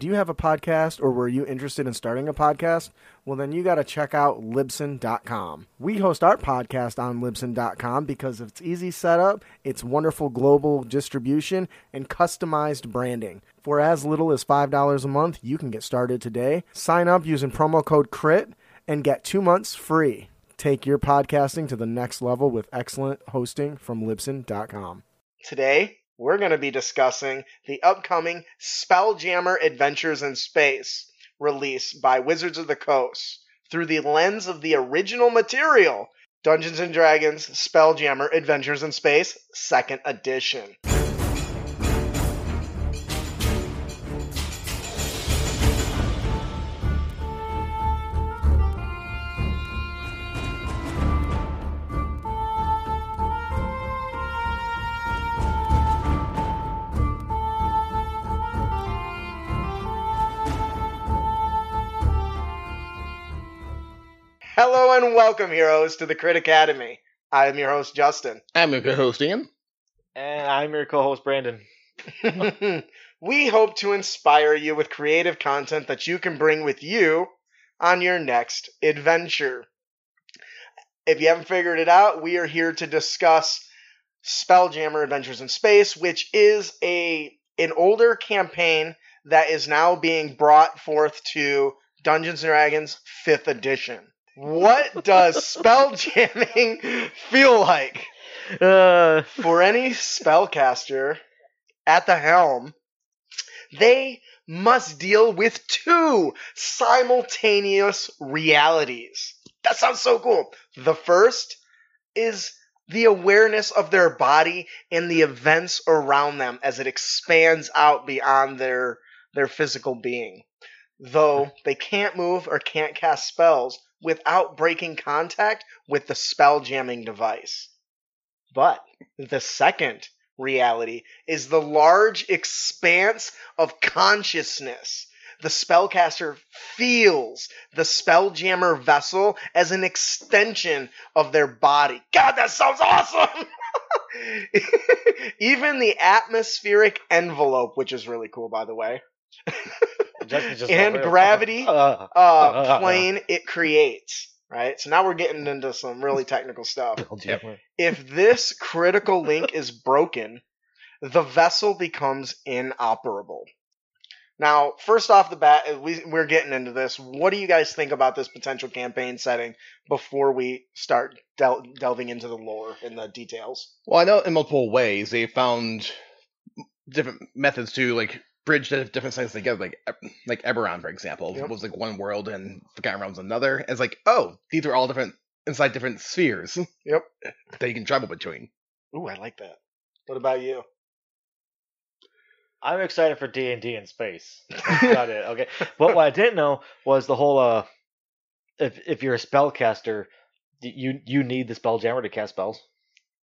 Do you have a podcast or were you interested in starting a podcast? Well, then you got to check out Libsyn.com. We host our podcast on Libsyn.com because of its easy setup, its wonderful global distribution, and customized branding. For as little as $5 a month, you can get started today. Sign up using promo code CRIT and get two months free. Take your podcasting to the next level with excellent hosting from Libsyn.com. Today, we're going to be discussing the upcoming Spelljammer Adventures in Space release by Wizards of the Coast through the lens of the original material Dungeons and Dragons Spelljammer Adventures in Space, second edition. Hello and welcome, heroes, to the Crit Academy. I am your host, Justin. I'm your co-host Ian. And I'm your co-host Brandon. we hope to inspire you with creative content that you can bring with you on your next adventure. If you haven't figured it out, we are here to discuss Spelljammer Adventures in Space, which is a an older campaign that is now being brought forth to Dungeons and Dragons 5th edition. What does spell jamming feel like? Uh, For any spellcaster at the helm, they must deal with two simultaneous realities. That sounds so cool. The first is the awareness of their body and the events around them as it expands out beyond their their physical being. Though they can't move or can't cast spells without breaking contact with the spell jamming device. But the second reality is the large expanse of consciousness. The spellcaster feels the spelljammer vessel as an extension of their body. God, that sounds awesome! Even the atmospheric envelope, which is really cool, by the way, and gravity Uh, uh, plane it creates. Right? So now we're getting into some really technical stuff. If this critical link is broken, the vessel becomes inoperable. Now, first off the bat, we, we're getting into this. What do you guys think about this potential campaign setting before we start del- delving into the lore and the details? Well, I know in multiple ways they found different methods to like bridge the different sides together. Like Eb- like Eberron, for example, Yep. was like one world and the Forgotten Realms another. It's like oh, these are all different inside different spheres Yep. that you can travel between. Ooh, I like that. What about you? I'm excited for D and D in space. That's about it. Okay, but what I didn't know was the whole uh, if if you're a spellcaster, you you need the spelljammer to cast spells.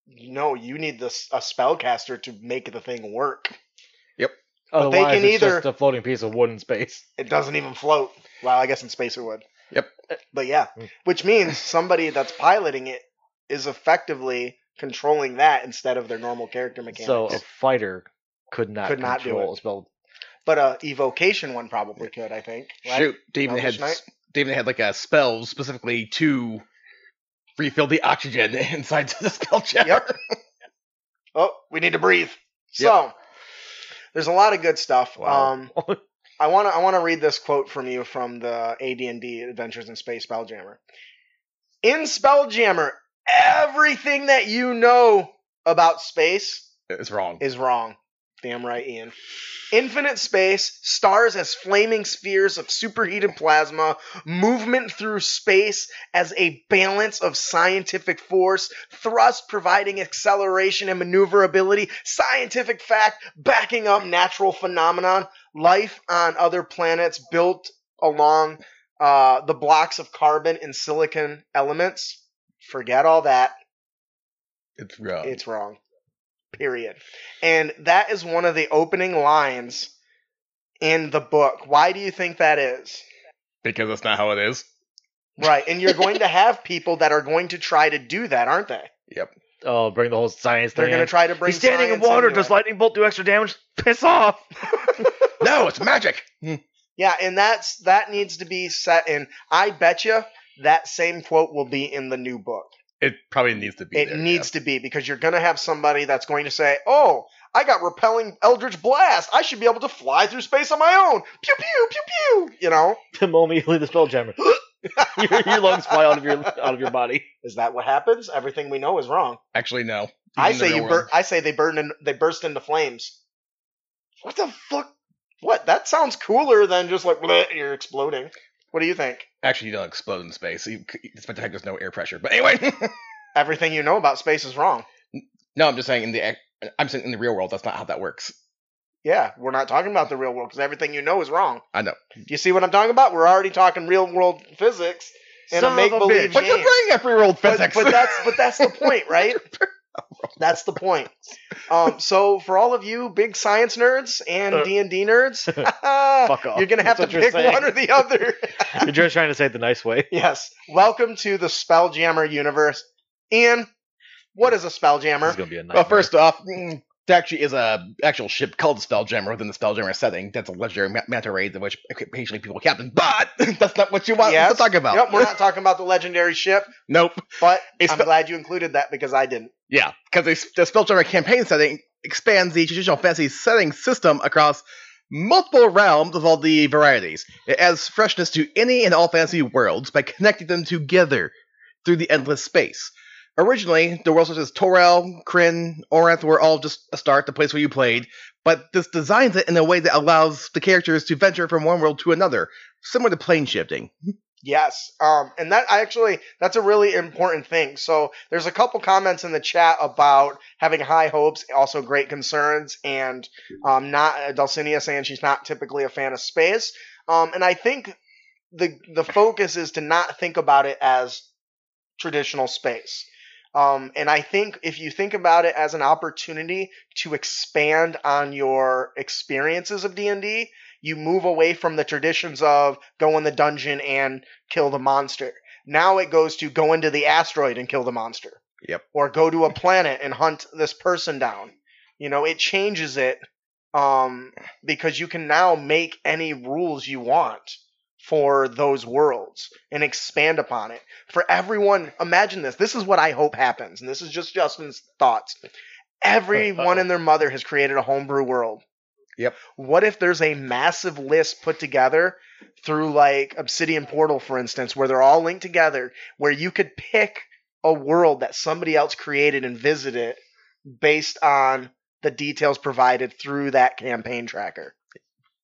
No, you need this a spellcaster to make the thing work. But they Otherwise, can it's either- just a floating piece of wood in space. It doesn't even float. Well, I guess in space it would. Yep. But yeah, Mm. which means somebody that's piloting it is effectively controlling that instead of their normal character mechanics. So a fighter could not Could not do control it. a spell. but a evocation one probably could, I think. Right? Shoot, they even had Knight? they even had like a spell specifically to refill the oxygen inside the spell jammer. Yep. Oh, we need to breathe. So there's a lot of good stuff. Wow. Um, I want to I want to read this quote from you from the AD&D Adventures in Space Spelljammer. In Spelljammer, everything that you know about space is wrong. is wrong. Damn right, Ian. Infinite space, stars as flaming spheres of superheated plasma, movement through space as a balance of scientific force, thrust providing acceleration and maneuverability, scientific fact backing up natural phenomenon, life on other planets built along uh, the blocks of carbon and silicon elements. Forget all that. It's wrong. It's wrong. Period. And that is one of the opening lines in the book. Why do you think that is? because that's not how it is. Right. And you're going to have people that are going to try to do that, aren't they? Yep. Oh, bring the whole science They're going to try to bring He's standing in water. into Does it. lightning bolt do extra damage? Piss off. No, it's magic. Hmm. Yeah, and that's that needs to be set in. I bet you that same quote will be in the new book. It probably needs to be. It there, needs to be because you're going to have somebody that's going to say, "Oh, I got repelling eldritch blast. I should be able to fly through space on my own." Pew pew pew pew. You know, Immediately the spell jammer. your, your lungs fly out of your out of your body. is that what happens? Everything we know is wrong. Actually, no. I Even in the say you world. bur- I say they burn in, they burst into flames. What the fuck? What? That sounds cooler than just like bleh, you're exploding. What do you think? Actually, you don't explode in space. You, despite the fact there's no air pressure. But anyway. Everything you know about space is wrong. no, I'm just saying in the. I'm saying in the real world, that's not how that works. Yeah, we're not talking about the real world because everything you know is wrong. I know. Do you see what I'm talking about? We're already talking real world physics and Son a make believe bitch. But you're game. bringing up real world But, physics. but that's but that's the point, right? That's the point. Um, so for all of you big science nerds and Uh. D and D nerds, Fuck off. you're gonna have That's to pick one or the other. You're just trying to say it the nice way. yes. Welcome to the Spelljammer universe. Ian, what is a This Spelljammer? is gonna be a nightmare. well, first off, mm, there actually is a actual ship called the Spelljammer within the Spelljammer setting. That's a legendary ma- manta ray in which occasionally people captain. But that's not what you want Yes. to talk about. Yep, we're not talking about the legendary ship, Nope. but It's I'm glad you included that because I didn't. Yeah, because the Spelljammer campaign setting expands the traditional fantasy setting system across multiple realms of all the varieties. It adds freshness to any and all fantasy worlds by connecting them together through the endless space. Originally, the worlds such as Toril, Krynn, Oranth were all just a start, the place where you played, but this designs it in a way that allows the characters to venture from one world to another, similar to plane shifting. Yes. Um, and that I actually that's a really important thing. So there's a couple comments in the chat about having high hopes, also great concerns, and um, not Dulcinea saying she's not typically a fan of space. Um, and I think the the focus is to not think about it as traditional space. Um, and I think if you think about it as an opportunity to expand on your experiences of D and D, you move away from the traditions of go in the dungeon and kill the monster. Now it goes to go into the asteroid and kill the monster. Yep. Or go to a planet and hunt this person down. You know, it changes it um, because you can now make any rules you want for those worlds and expand upon it. For everyone, imagine this. This is what I hope happens, and this is just Justin's thoughts. Everyone and their mother has created a homebrew world. Yep. What if there's a massive list put together through like Obsidian Portal, for instance, where they're all linked together, where you could pick a world that somebody else created and visit it based on the details provided through that campaign tracker?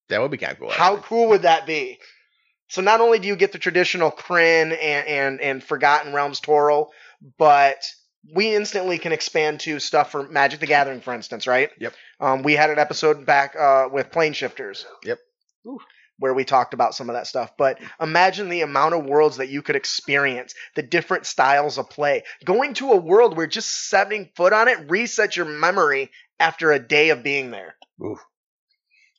That would be kind of cool. How cool would that be? So not only do you get the traditional Krynn and and, and Forgotten Realms Toril, but we instantly can expand to stuff for Magic the Gathering, for instance, right? Yep. Um, we had an episode back uh, with Plane Shifters. Yep. Ooh, Where we talked about some of that stuff. But imagine the amount of worlds that you could experience, the different styles of play. Going to a world where just setting foot on it resets your memory after a day of being there. Oof.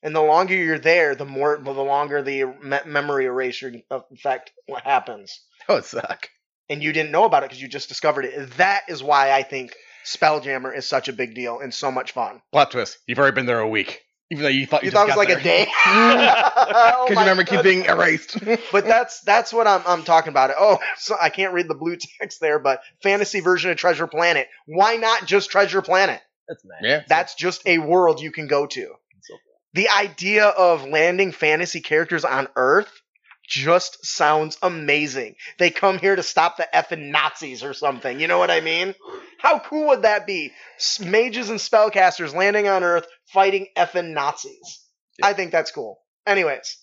And the longer you're there, the more the longer the me- memory erasure uh, effect happens. Oh, that would suck. And you didn't know about it because you just discovered it. That is why I think Spelljammer is such a big deal and so much fun. Plot twist. You've already been there a week. Even though you thought you, You just thought it was got like a day? Oh Because my you remember keep being erased. But that's that's what I'm I'm talking about. Oh, so I can't read the blue text there, but fantasy version of Treasure Planet. Why not just Treasure Planet? That's nice. yeah. That's just a world you can go to. The idea of landing fantasy characters on Earth just sounds amazing. They come here to stop the effing Nazis or something. You know what I mean? How cool would that be? Mages and spellcasters landing on Earth fighting effing Nazis. I think that's cool. Anyways,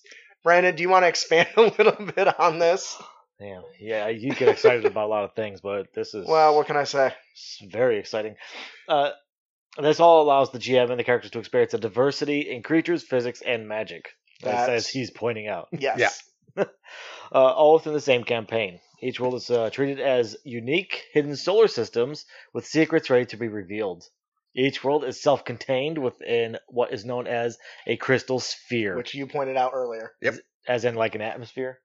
Brandon, do you want to expand a little bit on this? Damn. Yeah, you get excited about a lot of things, but this is Well, what can I say? s- very exciting. Uh, this all allows the GM and the characters to experience a diversity in creatures, physics, and magic. As, That's- as he's pointing out. Yes. Yeah. uh, all within the same campaign. Each world is uh, treated as unique, hidden solar systems with secrets ready to be revealed. Each world is self contained within what is known as a crystal sphere, Which you pointed out earlier. Yep. As in like an atmosphere.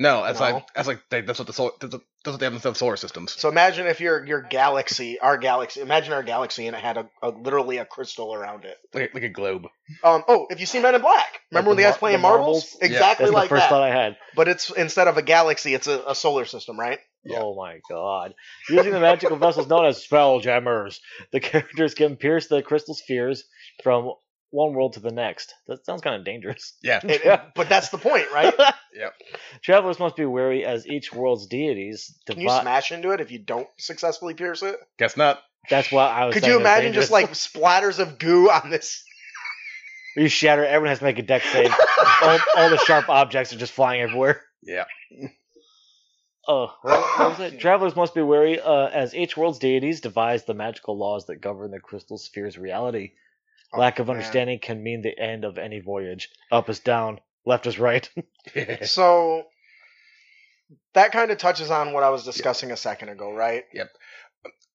No, that's No. like that's like they, that's what the solar, that's what that's what they have instead of solar systems. So imagine if your your galaxy, our galaxy, imagine our galaxy, and it had a, a literally a crystal around it. Like, like a globe. Um. Oh, if you see Men in Black, remember Like when the the guys mar- playing the marbles? marbles? Yeah, Exactly That's like the first that. thought I had. But it's instead of a galaxy, it's a, a solar system, right? Yeah. Oh my god. Using the magical vessels known as spelljammers, the characters can pierce the crystal spheres from one world to the next. That sounds kind of dangerous. Yeah. It- it- but that's the point, right? Yeah. Travelers must be wary as each world's deities Can you smash into it if you don't successfully pierce it? Guess not. That's what I was Could you imagine just like splatters of goo on this? you shatter everyone has to make a Dex save. all, all the sharp objects are just flying everywhere. Yeah. Oh, what, what was it? Travelers must be wary uh, as each world's deities devise the magical laws that govern the crystal sphere's reality. Oh, Lack of oh, man. understanding can mean the end of any voyage. Up is down, left is right. So that kind of touches on what I was discussing a second ago, right?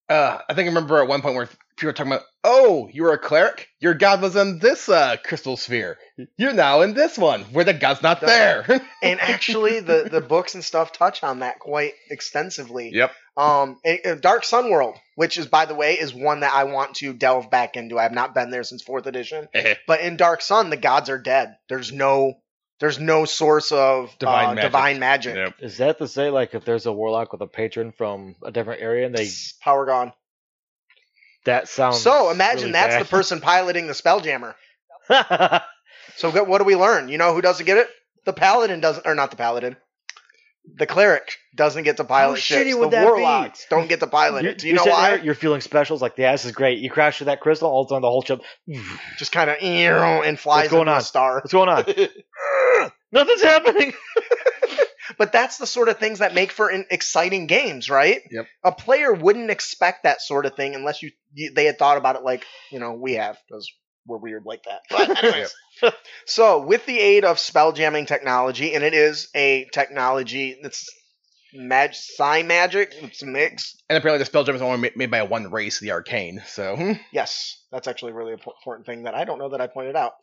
Uh, I think I remember at one point where people were talking about, oh, you were a cleric? Your god was in this uh, crystal sphere. You're now in this one, where the god's not there. And actually, the the books and stuff touch on that quite extensively. yep. Um, Dark Sun World, which is by the way, is one that I want to delve back into. I have not been there since fourth edition. But in Dark Sun, the gods are dead. There's no there's no source of Divine uh, magic. divine magic. Yep. is that to say, like, if there's a warlock with a patron from a different area and they. Power gone. That sounds. So imagine really that's bad. the person piloting the Spelljammer. So what what do we learn? You know who doesn't get it? The paladin doesn't, or not the paladin. The cleric doesn't get to pilot How ships. would the that be? warlocks don't get to pilot You, it. Do you know why? there, you're feeling specials like, yeah, this is great. You crash through that crystal, all of a sudden the whole ship. Just kind of and flies What's going into on? a star. What's going on? Nothing's happening. but that's the sort of things that make for exciting games, right? Yep. A player wouldn't expect that sort of thing unless you, you they had thought about it like you know we have because we're weird like that. But anyways, so with the aid of spell jamming technology, and it is a technology that's mag psi magic. It's a mix. And apparently the spelljammer is only made by one race, the arcane. So hmm. Yes, that's actually a really important thing that I don't know that I pointed out.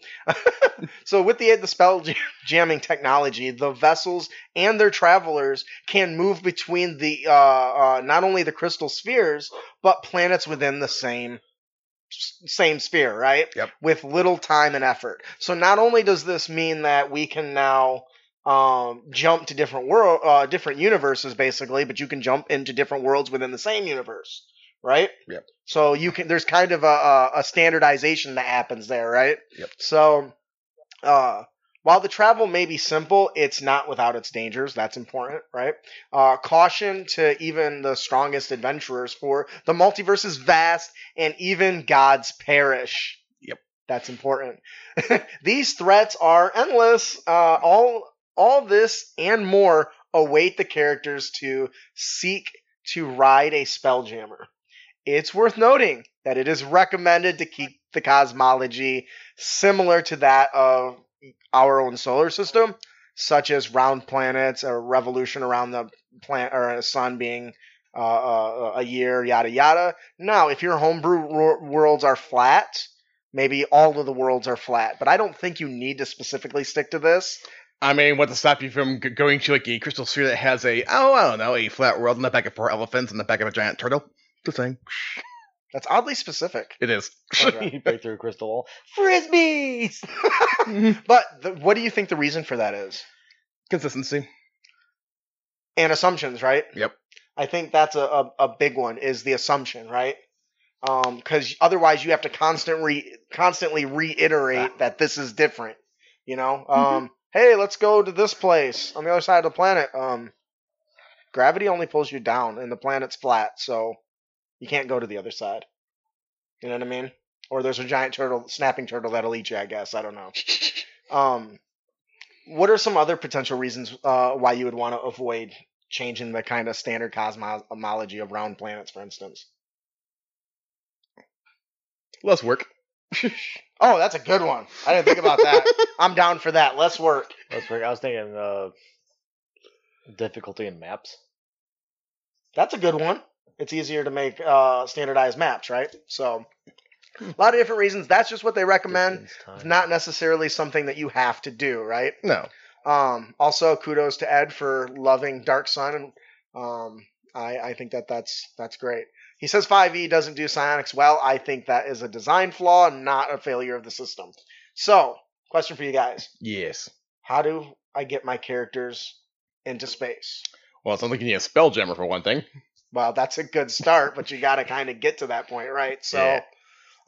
so, with the aid of the spell jamming technology, the vessels and their travelers can move between the uh, uh, not only the crystal spheres but planets within the same same sphere, right? Yep. With little time and effort. So, not only does this mean that we can now um, jump to different world, uh, different universes, basically, but you can jump into different worlds within the same universe, right? Yep. So you can. There's kind of a, a, a standardization that happens there, right? Yep. So, uh, while the travel may be simple, it's not without its dangers. That's important, right? Uh, caution to even the strongest adventurers, for the multiverse is vast, and even gods perish. Yep. That's important. These threats are endless. Uh, all all this and more await the characters to seek to ride a spelljammer. It's worth noting that it is recommended to keep the cosmology similar to that of our own solar system, such as round planets, a revolution around the planet or a sun being uh, uh, a year, yada yada. Now, if your homebrew wor- worlds are flat, maybe all of the worlds are flat, but I don't think you need to specifically stick to this. I mean, what to stop you from g- going to like a crystal sphere that has a oh I don't know a flat world in the back of four elephants and the back of a giant turtle? Just saying, That's oddly specific. it is. Break through a crystal wall. Frisbees! But the, what do you think the reason for that is? Consistency. And assumptions, right? Yep. I think that's a, a, a big one is the assumption, right? Um, because otherwise you have to constantly constantly reiterate ah. that this is different. You know, um, mm-hmm. Hey, let's go to this place on the other side of the planet. Um, gravity only pulls you down, and the planet's flat, so you can't go to the other side. You know what I mean? Or there's a giant turtle, snapping turtle that'll eat you. I guess I don't know. Um, what are some other potential reasons uh, why you would want to avoid changing the kind of standard cosmology of round planets, for instance? Less work. Oh, that's a good one. I didn't think about that. I'm down for that. Less work. That's right. I was thinking uh, difficulty in maps. That's a good one. It's easier to make uh, standardized maps, right? So, a lot of different reasons. That's just what they recommend. Distance, It's not necessarily something that you have to do, right? No. Um, also, kudos to Ed for loving Dark Sun, and um, I, I think that that's that's great. He says 5e doesn't do psionics well. I think that is a design flaw, not a failure of the system. So, question for you guys: Yes. How do I get my characters into space? Well, it sounds like you need a spelljammer for one thing. Well, that's a good start, but you got to kind of get to that point, right? So, Yeah.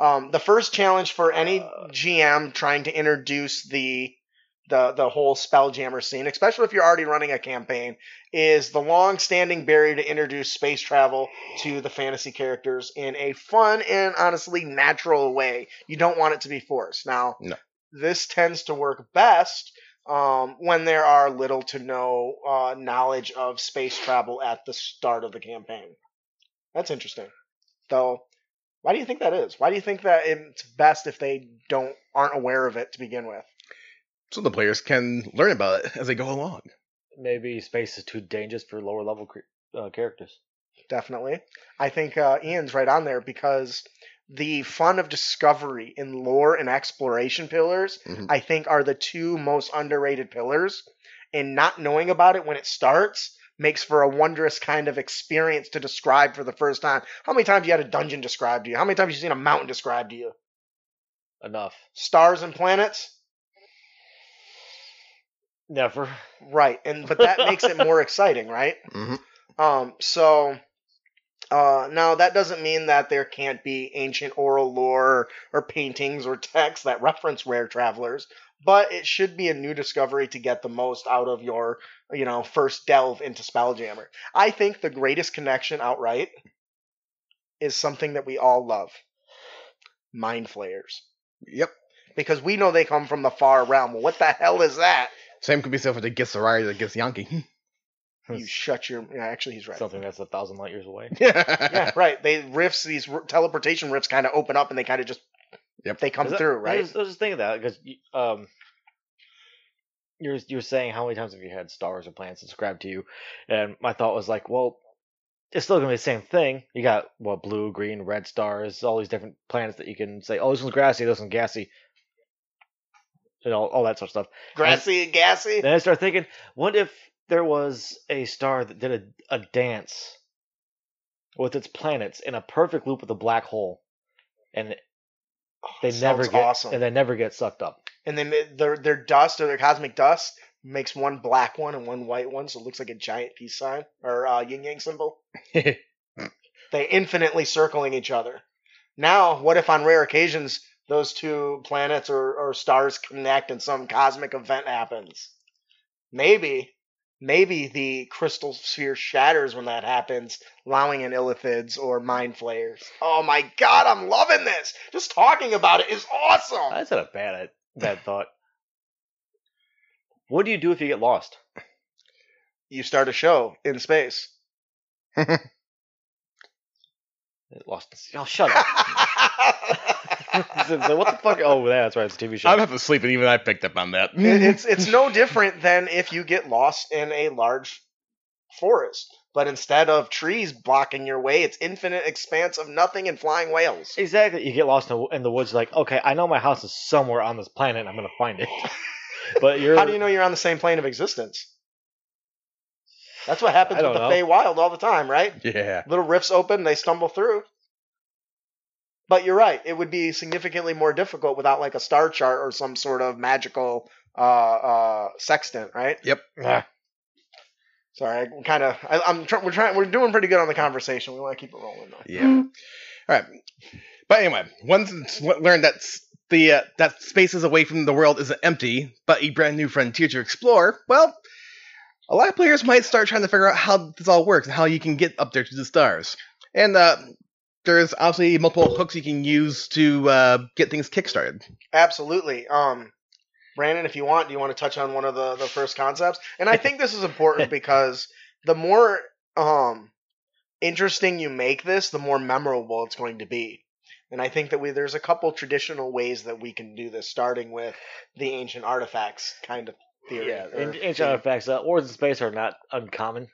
um, the first challenge for any Uh. GM trying to introduce the the the whole spelljammer scene, especially if you're already running a campaign, is the long-standing barrier to introduce space travel to the fantasy characters in a fun and honestly natural way. You don't want it to be forced. Now, No. this tends to work best um, when there are little to no uh, knowledge of space travel at the start of the campaign. That's interesting. Though, why do you think that is? Why do you think that it's best if they don't aren't aware of it to begin with? So the players can learn about it as they go along. Maybe space is too dangerous for lower level cre- uh, characters. Definitely. I think uh, Ian's right on there because the fun of discovery in lore and exploration pillars, Mhm. I think, are the two most underrated pillars. And not knowing about it when it starts makes for a wondrous kind of experience to describe for the first time. How many times you had a dungeon described to you? How many times you seen a mountain described to you? Enough. Stars and planets? Never. Right. And but that makes it more exciting, right? Mhm. Um, so uh, now that doesn't mean that there can't be ancient oral lore or paintings or texts that reference rare travelers, but it should be a new discovery to get the most out of your, you know, first delve into Spelljammer. I think the greatest connection outright is something that we all love. Mind flayers. Yep. Because we know they come from the far realm. What the hell is that? Same could be said for the Githzerai or the Githyanki. You shut your. Yeah, actually, he's right. Something that's a thousand light years away. yeah, right. They rifts, these r- teleportation rifts, kind of open up, and they kind of just Yep. they come Is that- through, I right? was, I was just thinking that because um, you're you're saying how many times have you had stars or planets described to you, and my thought was like, well, it's still gonna be the same thing. You got what blue, green, red stars, all these different planets that you can say, oh, this one's grassy, this one's gassy, and all all that sort of stuff. Grassy and gassy. Then I started thinking, what if there was a star that did a, a dance with its planets in a perfect loop with a black hole, and they never get awesome. and they never get sucked up. and then they- their their dust or their cosmic dust makes one black one and one white one, so it looks like a giant peace sign or uh, yin yang symbol. They infinitely circling each other. Now, what if on rare occasions those two planets or, or stars connect and some cosmic event happens? Maybe, maybe the crystal sphere shatters when that happens, allowing in illithids or mind flayers. Oh my god, I'm loving this! Just talking about it is awesome! That's not a bad bad thought. What do you do if you get lost? You start a show in space. Lost. Oh, shut up. So- so what the fuck? Oh, that's right. It's a TV show. I'm half asleep, and even I picked up on that. It's it's no different than if you get lost in a large forest, but instead of trees blocking your way, it's infinite expanse of nothing and flying whales. exactly. You get lost in the, in the woods. Like, okay, I know my house is somewhere on this planet. and I'm gonna find it. But you're. How do you know you're on the same plane of existence? That's what happens I with the don't know. Feywild all the time, right? yeah. Little rifts open, they stumble through. But you're right; it would be significantly more difficult without like a star chart or some sort of magical uh, uh, sextant, right? Ah, Sorry, I kind of. I'm. Try, we're trying. We're doing pretty good on the conversation. We want to keep it rolling though. Yeah. All right. But anyway, once it's learned that the uh, that spaces away from the world isn't empty, but a brand new frontier to explore, well, a lot of players might start trying to figure out how this all works and how you can get up there to the stars. And uh, there's obviously multiple hooks you can use to uh, get things kickstarted. Absolutely. Um, Brandon, if you want, do you want to touch on one of the, the first concepts? And I think this is important because the more um, interesting you make this, the more memorable it's going to be. And I think that we there's a couple traditional ways that we can do this, starting with the ancient artifacts kind of theory. Yeah, or ancient theme. artifacts, uh, wars in space are not uncommon.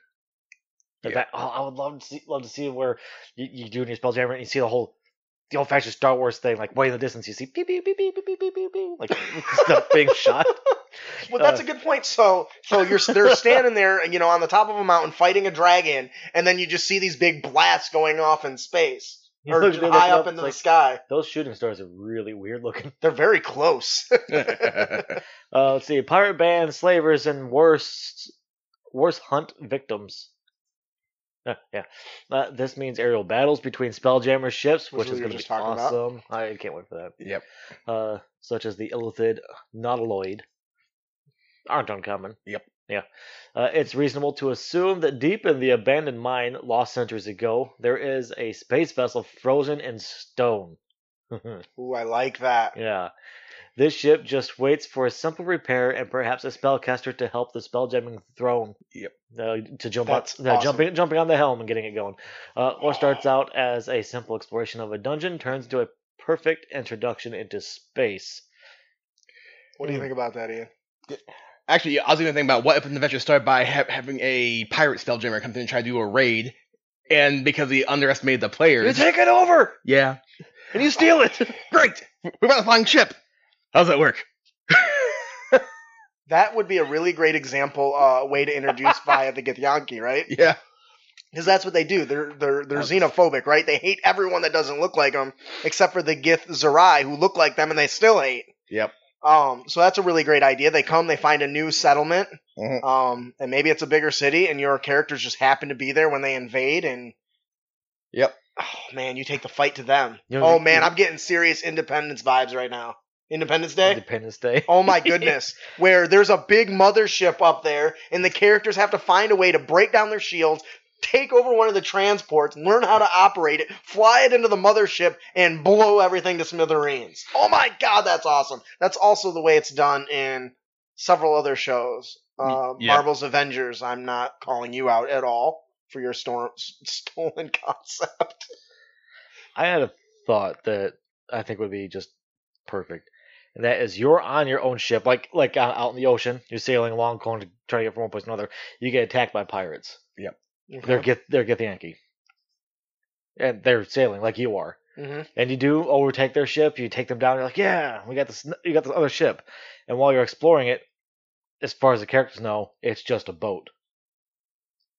Yeah. fact, oh, I would love to see love to see where you, you do in your spelljammer and you see the whole the old fashioned Star Wars thing, like way in the distance you see beep beep beep beep beep beep beep beep, beep like stuff being shot. Well, that's Uh, a good point. So, so you're they're standing there, you know, on the top of a mountain fighting a dragon, and then you just see these big blasts going off in space or look- high like- up into like- the sky. Those shooting stars are really weird looking. They're very close. Uh, let's see, pirate band, slavers, and worse worse hunt victims. Uh, yeah, uh, this means aerial battles between spelljammer ships, Which which is going to be talking about. awesome. I can't wait for that. yep. uh, such as the Illithid Nautiloid, aren't uncommon. Yep. Yeah. Uh, it's reasonable to assume that deep in the abandoned mine lost centuries ago, there is a space vessel frozen in stone. Ooh, I like that. yeah. This ship just waits for a simple repair and perhaps a spellcaster to help the spelljamming throne. Yep. Uh, to jump That's up, uh, awesome. jumping, jumping on the helm and getting it going. Uh, or starts out as a simple exploration of a dungeon, turns into a perfect introduction into space. What do you think about that, Ian? Actually, I was even thinking about what if an adventure started by ha- having a pirate spelljammer come in and try to do a raid, and because he underestimated the players, take it over yeah, and you steal it. great, we got a flying ship. How's that work? That would be a really great example, uh, way to introduce via the Githyanki, right? Yeah, Because that's what they do. They're they're they're xenophobic, right? They hate everyone that doesn't look like them, except for the Githzerai who look like them, and they still hate. Yep. Um, so that's a really great idea. They come, they find a new settlement, Mhm. um, and maybe it's a bigger city, and your characters just happen to be there when they invade, and Yep. oh man, you take the fight to them. You know, oh man, you- I'm getting serious Independence vibes right now. Independence Day. Independence Day. Oh my goodness. Where there's a big mothership up there, and the characters have to find a way to break down their shields, take over one of the transports, learn how to operate it, fly it into the mothership, and blow everything to smithereens. Oh my god, that's awesome. That's also the way it's done in several other shows. Uh, Yeah. Marvel's Avengers, I'm not calling you out at all for your storm, stolen concept. I had a thought that I think would be just perfect. And that is you're on your own ship, like like out out in the ocean. You're sailing along, going to try to get from one place to another. You get attacked by pirates. Yep. They're get they're Githyanki. And they're sailing like you are. hmm And you do overtake their ship. You take them down. You're like, yeah, we got this. You got this other ship. And while you're exploring it, as far as the characters know, it's just a boat.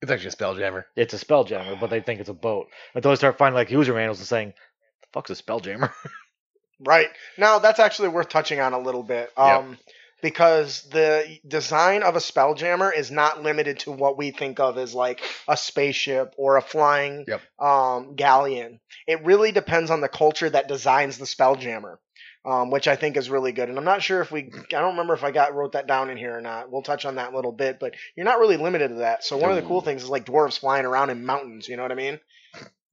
it's actually a spelljammer. It's a spelljammer, but they think it's a boat until they start finding like user manuals and saying, "The fuck's a spelljammer?" Right. Now that's actually worth touching on a little bit. Um because the design of a spelljammer is not limited to what we think of as like a spaceship or a flying Yep. um, galleon. It really depends on the culture that designs the spelljammer. Um, which I think is really good, and I'm not sure if we, I don't remember if I got wrote that down in here or not. We'll touch on that a little bit, but you're not really limited to that. So one of the cool things is like dwarves flying around in mountains. You know what I mean?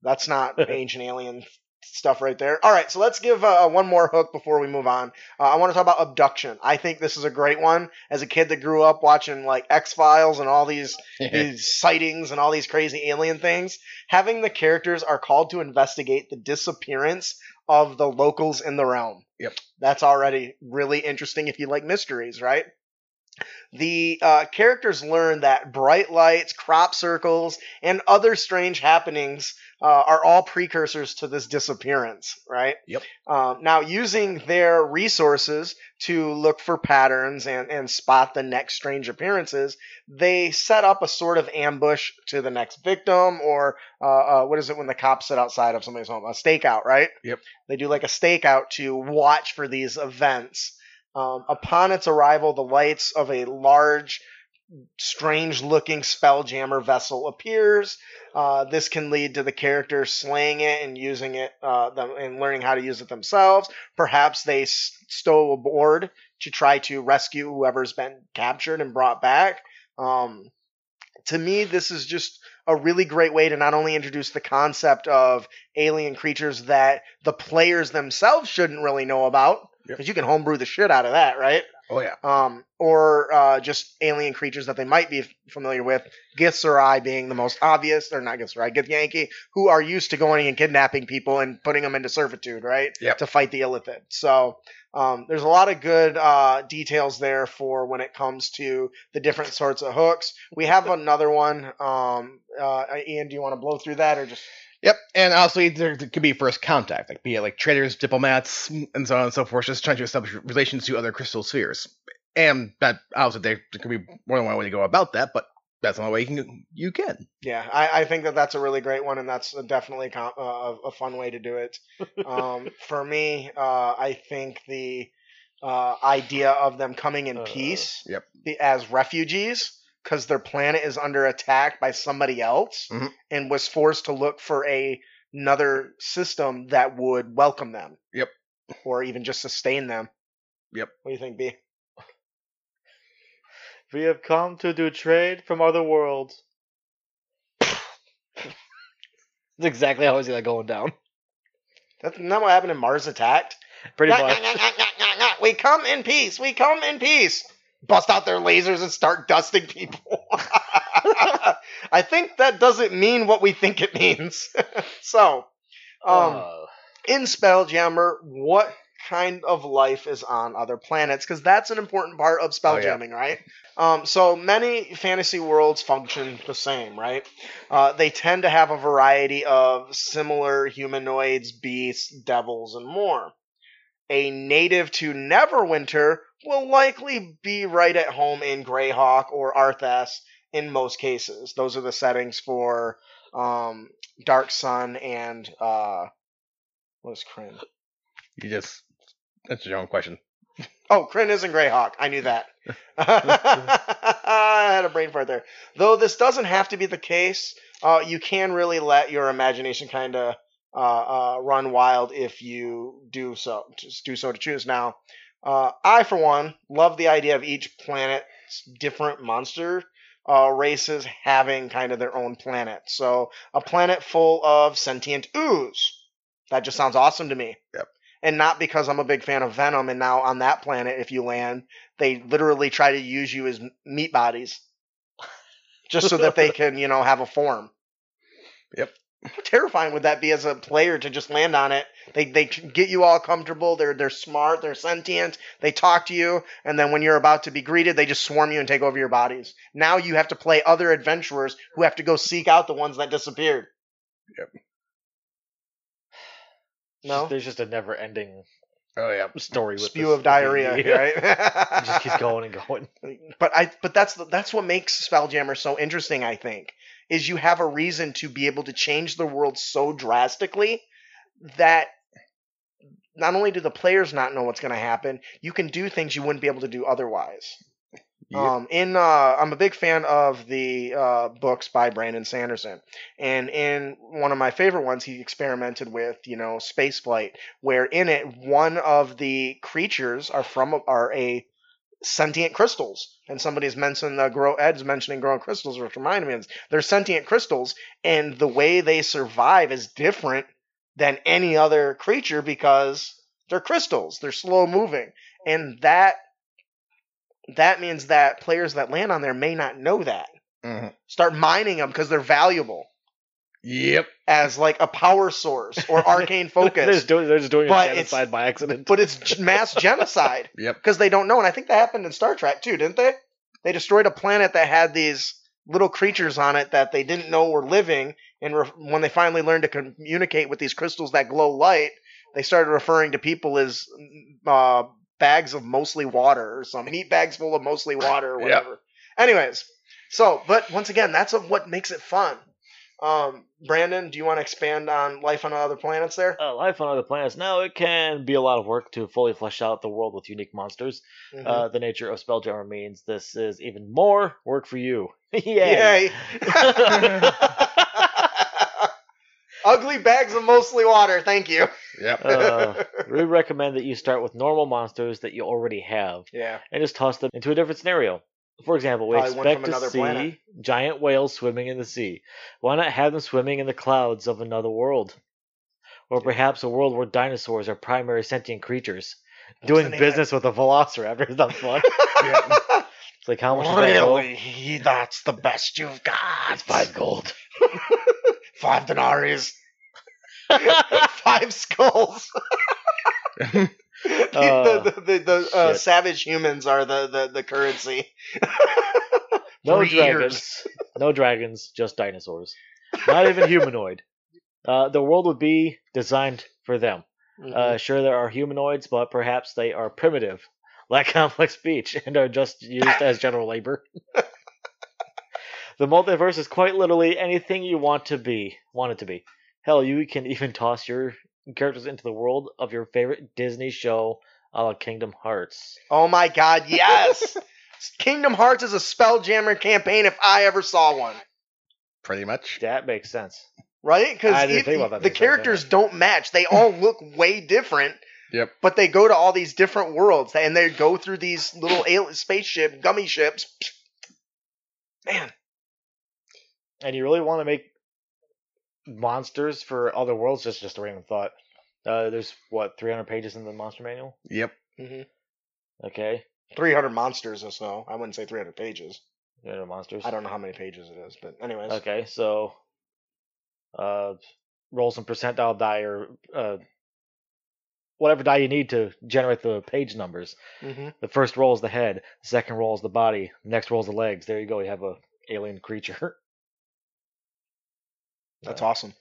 That's not ancient alien stuff right there. All right, so let's give uh, one more hook before we move on. Uh, I want to talk about abduction. I think this is a great one. As a kid that grew up watching like X Files and all these these sightings and all these crazy alien things, having the characters are called to investigate the disappearance of the locals in the realm. Yep. That's already really interesting if you like mysteries, right? The uh, characters learn that bright lights, crop circles, and other strange happenings uh, are all precursors to this disappearance, right? Yep. Um, now, using their resources to look for patterns and, and spot the next strange appearances, they set up a sort of ambush to the next victim, or uh, uh, what is it when the cops sit outside of somebody's home? A stakeout, right? Yep. They do like a stakeout to watch for these events. Um, upon its arrival, the lights of a large strange looking spelljammer vessel appears. Uh, this can lead to the character slaying it and using it uh, them, and learning how to use it themselves. Perhaps they stow aboard to try to rescue whoever's been captured and brought back. Um, to me, this is just a really great way to not only introduce the concept of alien creatures that the players themselves shouldn't really know about, Yep. because you can homebrew the shit out of that, right? Oh yeah. um, or uh, just alien creatures that they might be familiar with. Githzerai being the most obvious, or not Githzerai, Githyanki, who are used to going and kidnapping people and putting them into servitude, right? Yep. To fight the Illithid. So um, there's a lot of good uh, details there for when it comes to the different sorts of hooks. We have another one. Um, uh, Ian, do you want to blow through that or just? Yep, and also there could be first contact, like be it like traders, diplomats, and so on and so forth, just trying to establish relations to other crystal spheres. And that obviously there, there could be more than one way to go about that, but that's the only way you can. You can. Yeah, I, I think that that's a really great one, and that's definitely com- uh, a fun way to do it. Um, for me, uh, I think the uh, idea of them coming in Uh, peace yep. the, as refugees because their planet is under attack by somebody else Mhm. and was forced to look for a another system that would welcome them. Yep. Or even just sustain them. Yep. What do you think, B? We have come to do trade from other worlds. That's exactly how I see that going down. That's not what happened in Mars Attacked. Pretty Nyah, much. We come in peace. We come in peace. Bust out their lasers and start dusting people. I think that doesn't mean what we think it means. so, um, Uh, in Spelljammer, what kind of life is on other planets? Because that's an important part of Oh, yeah. right? Um, so many fantasy worlds function the same, right? Uh, they tend to have a variety of similar humanoids, beasts, devils, and more. A native to Neverwinter will likely be right at home in Greyhawk or Athas in most cases. Those are the settings for um, Dark Sun and uh, what is Krynn? You just that's your own question. Oh, Krynn isn't Greyhawk. I knew that. I had a brain fart there. Though this doesn't have to be the case, uh, you can really let your imagination kind of uh, uh, run wild if you do so. Just do so to choose. Now, uh, I for one love the idea of each planet's different monster uh, races having kind of their own planet. So a planet full of sentient ooze. That just sounds awesome to me. Yep. And not because I'm a big fan of Venom, and now on that planet, if you land, they literally try to use you as meat bodies, just so that they can, you know, have a form. Yep. How terrifying would that be as a player to just land on it? They they get you all comfortable. They're they're smart. They're sentient. They talk to you, and then when you're about to be greeted, they just swarm you and take over your bodies. Now you have to play other adventurers who have to go seek out the ones that disappeared. Yep. No There's just a never ending Oh yeah. story with spew this- of diarrhea, Yeah. right? It just keeps going and going. but I but that's the, that's what makes Spelljammer so interesting. I think is you have a reason to be able to change the world so drastically that not only do the players not know what's going to happen, you can do things you wouldn't be able to do otherwise. Yep. Um, in uh, I'm a big fan of the uh, books by Brandon Sanderson, and in one of my favorite ones, he experimented with you know space flight, where in it one of the creatures are from are a sentient crystals, and somebody's mentioned the grow Ed's mentioning growing crystals, which reminded me of this. they're sentient crystals, and the way they survive is different than any other creature because they're crystals, they're slow moving, and that that means that players that land on there may not know that. Mhm. Start mining them because they're valuable Yep. as like a power source or arcane They're focus. just doing, they're just doing a But genocide by accident. but it's mass genocide Yep. because they don't know. And I think that happened in Star Trek too, didn't they? They destroyed a planet that had these little creatures on it that they didn't know were living. And re- when they finally learned to communicate with these crystals that glow light, they started referring to people as uh, bags of mostly water or some meat bags full of mostly water or whatever. Anyways, so but once again, that's what makes it fun. Um, Brandon, do you want to expand on life on other planets there? Uh, life on other planets. Now, it can be a lot of work to fully flesh out the world with unique monsters. Mhm. Uh, the nature of Spelljammer means this is even more work for you. Yay! Yay! Ugly bags of mostly water, thank you. Yep. Uh, we recommend that you start with normal monsters that you already have yeah. and just toss them into a different scenario. For example, we Probably one expect from to another see planet. giant whales swimming in the sea. Why not have them swimming in the clouds of another world? Or perhaps a world where dinosaurs are primary sentient creatures. Doing business with a velociraptor. That's fun. It's like, how much is that gold? really? That's the best you've got. Five gold. Five denaries. Five skulls. the Uh, the, the, the uh, savage humans are the, the, the currency. No Three dragons. years. No dragons, just dinosaurs. Not even humanoid. Uh, the world would be designed for them. Mm-hmm. Uh, sure, there are humanoids, but perhaps they are primitive, lack complex speech, and are just used as general labor. the multiverse is quite literally anything you want to be. Want it to be. Hell, you can even toss your characters into the world of your favorite Disney show, a la Kingdom Hearts. oh my god, yes! Kingdom Hearts is a Spelljammer campaign if I ever saw one. Pretty much. That makes sense. Right? Because I didn't think about that the until you said characters don't match. They all look way different. Yep. But they go to all these different worlds and they go through these little alien spaceship gummy ships. Man, And you really want to make monsters for other worlds? Just just a random thought. Uh, there's what 300 pages in the monster manual. Yep. Mhm. Okay, 300 monsters or so. I wouldn't say 300 pages. 300 monsters. I don't know how many pages it is, but anyways. Okay, so uh, roll some percentile die or uh, whatever die you need to generate the page numbers. hmm The first roll is the head. The second roll is the body. The next roll is the legs. There you go. You have a alien creature. That's Uh, awesome.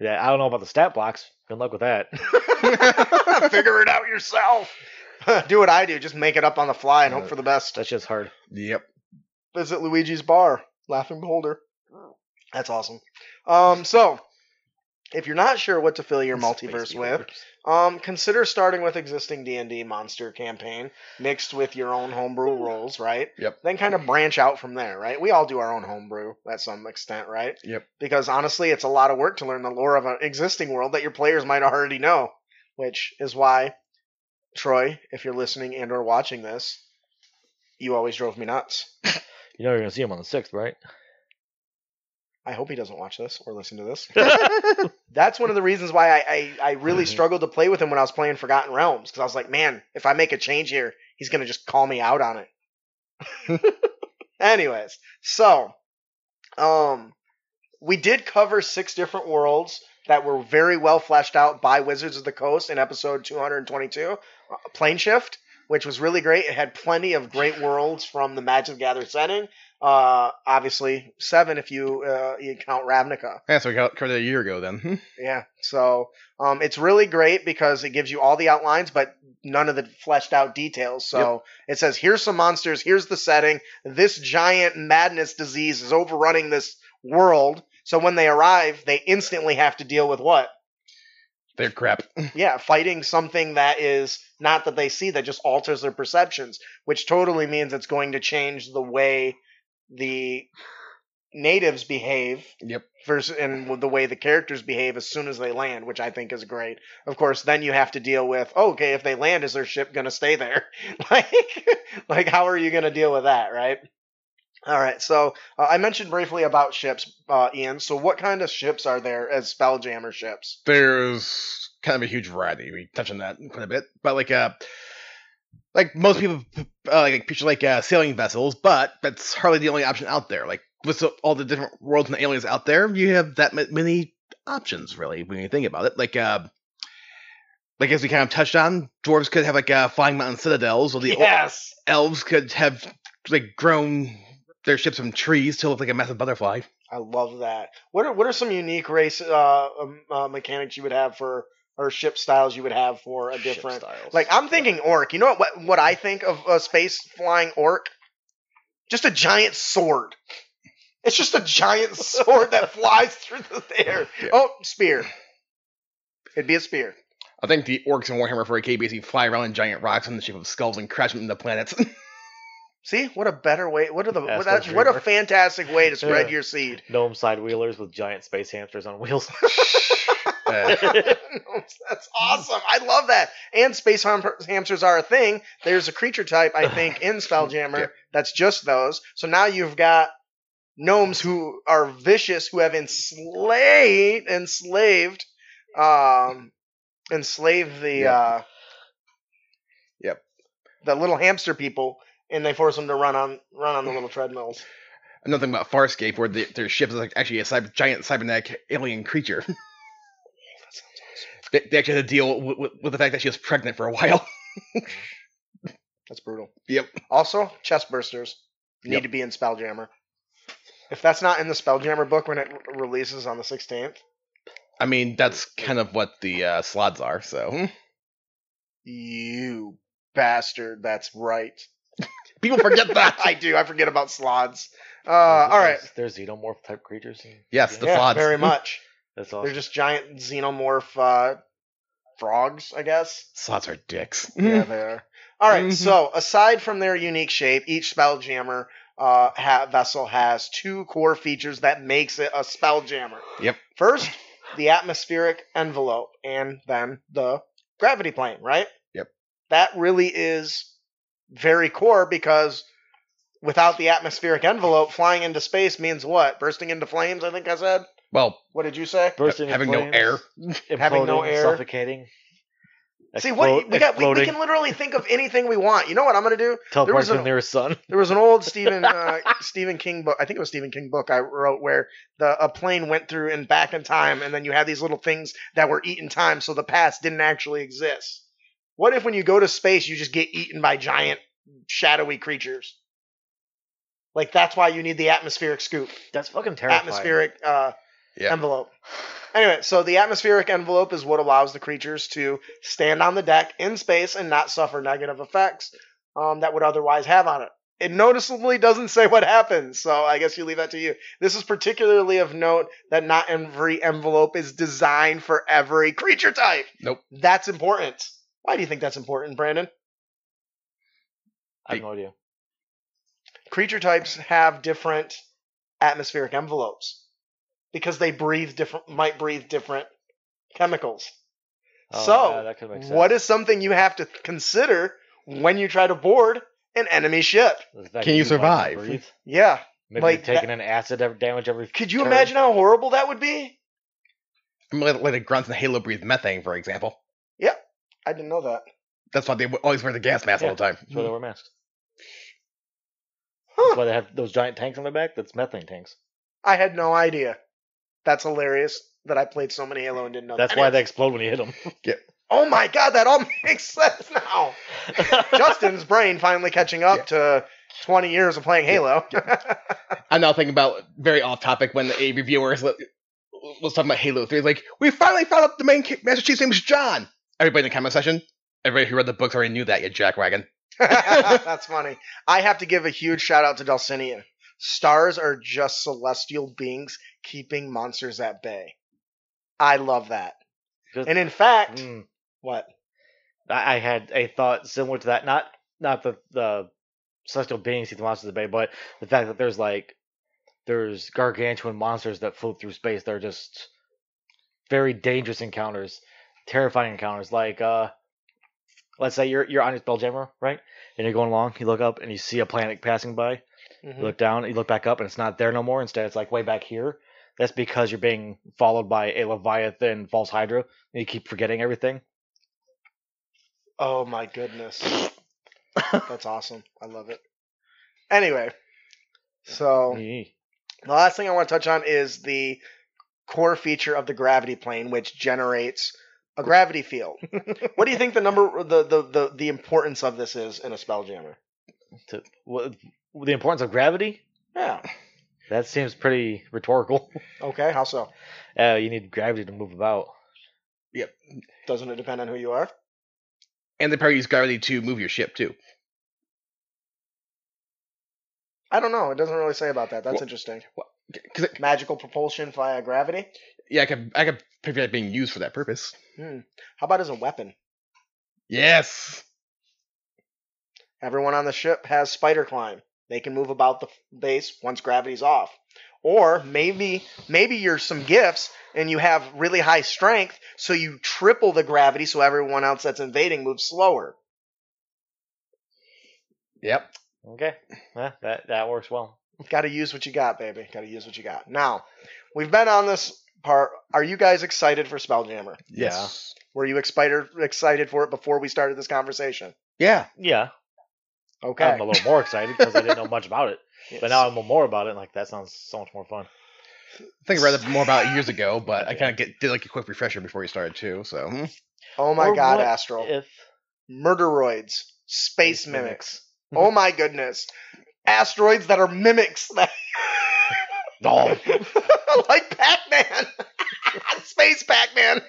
Yeah, I don't know about the stat blocks. Good luck with that. Figure it out yourself. do what I do. Just make it up on the fly and hope for the best. That's just hard. Yep. Visit Luigi's bar. Laughing Beholder. That's awesome. Um, so, if you're not sure what to fill your multiverse with, um, consider starting with existing D&D monster campaign mixed with your own homebrew rules, right? Yep. Then kind of branch out from there, right? We all do our own homebrew at some extent, right? Yep. Because honestly, it's a lot of work to learn the lore of an existing world that your players might already know, which is why Troy, if you're listening and or watching this, you always drove me nuts. You know you're gonna see him on the sixth, right? I hope he doesn't watch this or listen to this. That's one of the reasons why I, I, I really Mhm. struggled to play with him when I was playing Forgotten Realms because I was like, man, if I make a change here, he's gonna just call me out on it. Anyways, so um, we did cover six different worlds that were very well fleshed out by Wizards of the Coast in episode 222, uh, Plane Shift, which was really great. It had plenty of great worlds from the Magic the Gathering setting. Uh, obviously seven if you uh, you count Ravnica. Yeah, so we got covered it a year ago then. Hmm. Yeah. So um, it's really great because it gives you all the outlines, but none of the fleshed out details. So it says, here's some monsters, here's the setting. This giant madness disease is overrunning this world. So when they arrive, they instantly have to deal with what? They're crap. Yeah, fighting something that is not that they see, that just alters their perceptions, which totally means it's going to change the way the natives behave Yep. versus and the way the characters behave as soon as they land, which I think is great. Of course, then you have to deal with oh, okay, if they land, is their ship going to stay there? like, like how are you going to deal with that, right? All right, so uh, I mentioned briefly about ships, uh, Ian. So, what kind of ships are there as Spelljammer ships? There's kind of a huge variety. We touched on that quite a bit, but like uh, like most people uh, like picture like uh, sailing vessels, but that's hardly the only option out there. Like with all the different worlds and aliens out there, you have that ma- many options really when you think about it. Like uh, like as we kind of touched on, dwarves could have like uh, flying mountain citadels, or the yes. elves could have like grown their ships from trees to look like a massive butterfly. I love that. What are what are some unique race uh, um, uh, mechanics you would have for or ship styles you would have for a Ship different? styles. Like I'm thinking orc. You know what what, what I think of a space flying orc? Just a giant sword. It's just a giant sword that flies through the air. Yeah. Oh, spear. It'd be a spear. I think the orcs in Warhammer 40k basically fly around in giant rocks in the shape of skulls and crash them into planets. See, what a better way. What are the what, that, what a fantastic way to spread Yeah. your seed. Gnome side wheelers with giant space hamsters on wheels. That's awesome. I love that. And space ham- hamsters are a thing. There's a creature type, I think, in Spelljammer Yeah. that's just those. So now you've got gnomes who are vicious, who have enslaved, enslaved, um, enslaved the, Yep. uh, Yep. the little hamster people, and they force them to run on run on the little treadmills. another thing about Farscape, where the, their ship is like actually a cyber, giant cybernetic alien creature. they, they actually had to deal with, with, with the fact that she was pregnant for a while. That's brutal. Yep. Also, chest bursters need Yep. to be in Spelljammer. If that's not in the Spelljammer book when it re- releases on the 16th, I mean, that's kind of what the uh, slaads are. So you bastard, that's right. People forget that. I do. I forget about slaads. Uh, all right. There's, there's xenomorph type creatures. Yes, the Yeah, slaads. very much. That's They're just giant xenomorph uh, frogs, I guess. slaads are dicks. Yeah, they are. All right, Mhm. so aside from their unique shape, each Spelljammer uh, ha- vessel has two core features that makes it a Spelljammer. Yep. First, the atmospheric envelope, and then the gravity plane, right? Yep. That really is very core because without the atmospheric envelope, flying into space means what? Bursting into flames, I think I said. Well, What did you say? Bursting in having no flames, air. Having no air. suffocating. See what we got? We, we can literally think of anything we want. You know what I'm gonna do? teleport was to the nearest sun. There was an old Stephen uh, Stephen King book. I think it was Stephen King book I wrote where the a plane went through and back in time, and then you had these little things that were eating time, so the past didn't actually exist. What if when you go to space, you just get eaten by giant shadowy creatures? Like that's why you need the atmospheric scoop, That's fucking terrifying. atmospheric uh, Yeah. envelope. Anyway, so the atmospheric envelope is what allows the creatures to stand on the deck in space and not suffer negative effects um, that would otherwise have on it. It noticeably doesn't say what happens, so I guess you leave that to you. This is particularly of note that not every envelope is designed for every creature type. Nope. That's important. Why do you think that's important, Brandon? I have no idea. Creature types have different atmospheric envelopes because they breathe different, might breathe different chemicals. Oh, So, yeah, that could make sense. What is something you have to consider when you try to board an enemy ship? Can you survive? Yeah. Maybe Like taking an acid damage every. Could you turn. imagine how horrible that would be? I mean, like, like the grunts in Halo breathe methane, for example. I didn't know that. That's why they always wear the gas mask all the time. That's why they wear masks. Huh. That's why they have those giant tanks on their back. That's methane tanks. I had no idea. That's hilarious that I played so many Halo and didn't know That's that. why Anyway. they explode when you hit them. yeah. Oh my god, that all makes sense now. Justin's brain finally catching up to 20 years of playing Halo. I'm now thinking about very off topic when the a reviewer was, was talking about Halo 3. Like, we finally found out the main ca- Master Chief's name is John. Everybody in the comment section, everybody who read the books already knew that, you jackwagon. That's funny. I have to give a huge shout out to Dulcinea. Stars are just celestial beings keeping monsters at bay. I love that. Because- And in fact, Mm. what? I I had a thought similar to that. Not not the the celestial beings see the monsters at bay, but the fact that there's like there's gargantuan monsters that float through space. They're just very dangerous encounters, terrifying encounters. Like uh, let's say you're you're on your spelljammer, right? And you're going along. You look up and you see a planet passing by. Mhm. You look down, you look back up, and it's not there no more. Instead, it's like way back here. That's because you're being followed by a Leviathan false Hydra, and you keep forgetting everything. Oh my goodness. That's awesome. I love it. Anyway, so the last thing I want to touch on is the core feature of the gravity plane, which generates a gravity field. what do you think the number, the, the, the, the importance of this is in a spelljammer? to what, the importance of gravity Yeah. that seems pretty rhetorical Okay. How so? uh, you need gravity to move about Yep. Doesn't it depend on who you are? And they probably use gravity to move your ship, too. I don't know. It doesn't really say about that. That's Well- interesting. 'Cause it- Magical propulsion via gravity. Yeah, I could I could picture that being used for that purpose. Hmm. How about as a weapon? Yes. Everyone on the ship has spider climb. They can move about the base once gravity's off. Or maybe maybe you're some giffs and you have really high strength, so you triple the gravity so everyone else that's invading moves slower. Yep. Okay, Eh, that that works well. Got to use what you got, baby. Got to use what you got. Now, we've been on this part. Are you guys excited for Spelljammer? Yes. Were you excited excited for it before we started this conversation? Yeah. Yeah, Okay. I'm a little more excited because I didn't know much about it, Yes. but now I know more about it. and, Like that sounds so much more fun. I think I read that more about it years ago, but I kind of get did like a quick refresher before you started too. So oh my Or god, what Astral. If Murderoids. Space Space mimics. mimics. oh my goodness. Asteroids that are mimics. That oh, like Pac-Man. Space Pac-Man.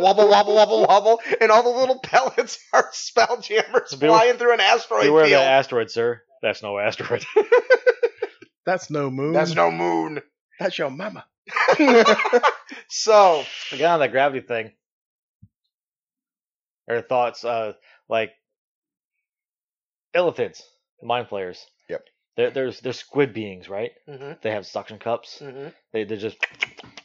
wobble, wobble, wobble, wobble, and all the little pellets are spelljammers Beware- flying through an asteroid beware of field. that asteroid, sir. That's no asteroid. that's no moon. That's no moon. That's your mama. So, Again on that gravity thing. Or thoughts, uh, like illithids, mind flayers. Yep. They're, there's they're squid beings, right? mhm, They have suction cups. mhm. They they just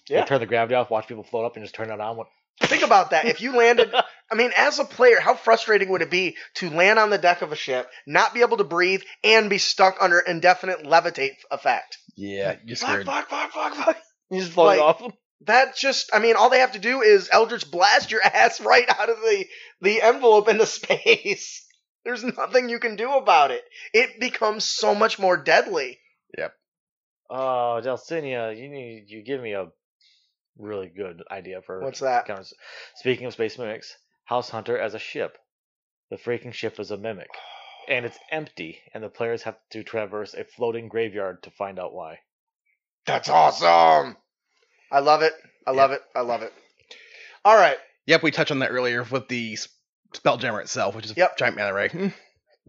Yeah. they turn the gravity off, watch people float up, and just turn it on. What? think about that. If you landed, I mean, as a player, how frustrating would it be to land on the deck of a ship, not be able to breathe, and be stuck under indefinite levitate effect? Yeah, you're Fuck, scared. fuck, fuck, fuck, fuck. You just float Like- off. Them. That just, I mean, all they have to do is Eldritch blast your ass right out of the, the envelope into space. There's nothing you can do about it. It becomes so much more deadly. Yep. Oh, Delcinia, you need you give me a really good idea for What's that? Counter- Speaking of space mimics, House Hunter as a ship. The freaking ship is a mimic. And it's empty, and the players have to traverse a floating graveyard to find out why. That's awesome. I love it. I love it. I love it. All right. Yep, we touched on that earlier with the s- Spelljammer itself, which is a Yep. giant manta ray hmm,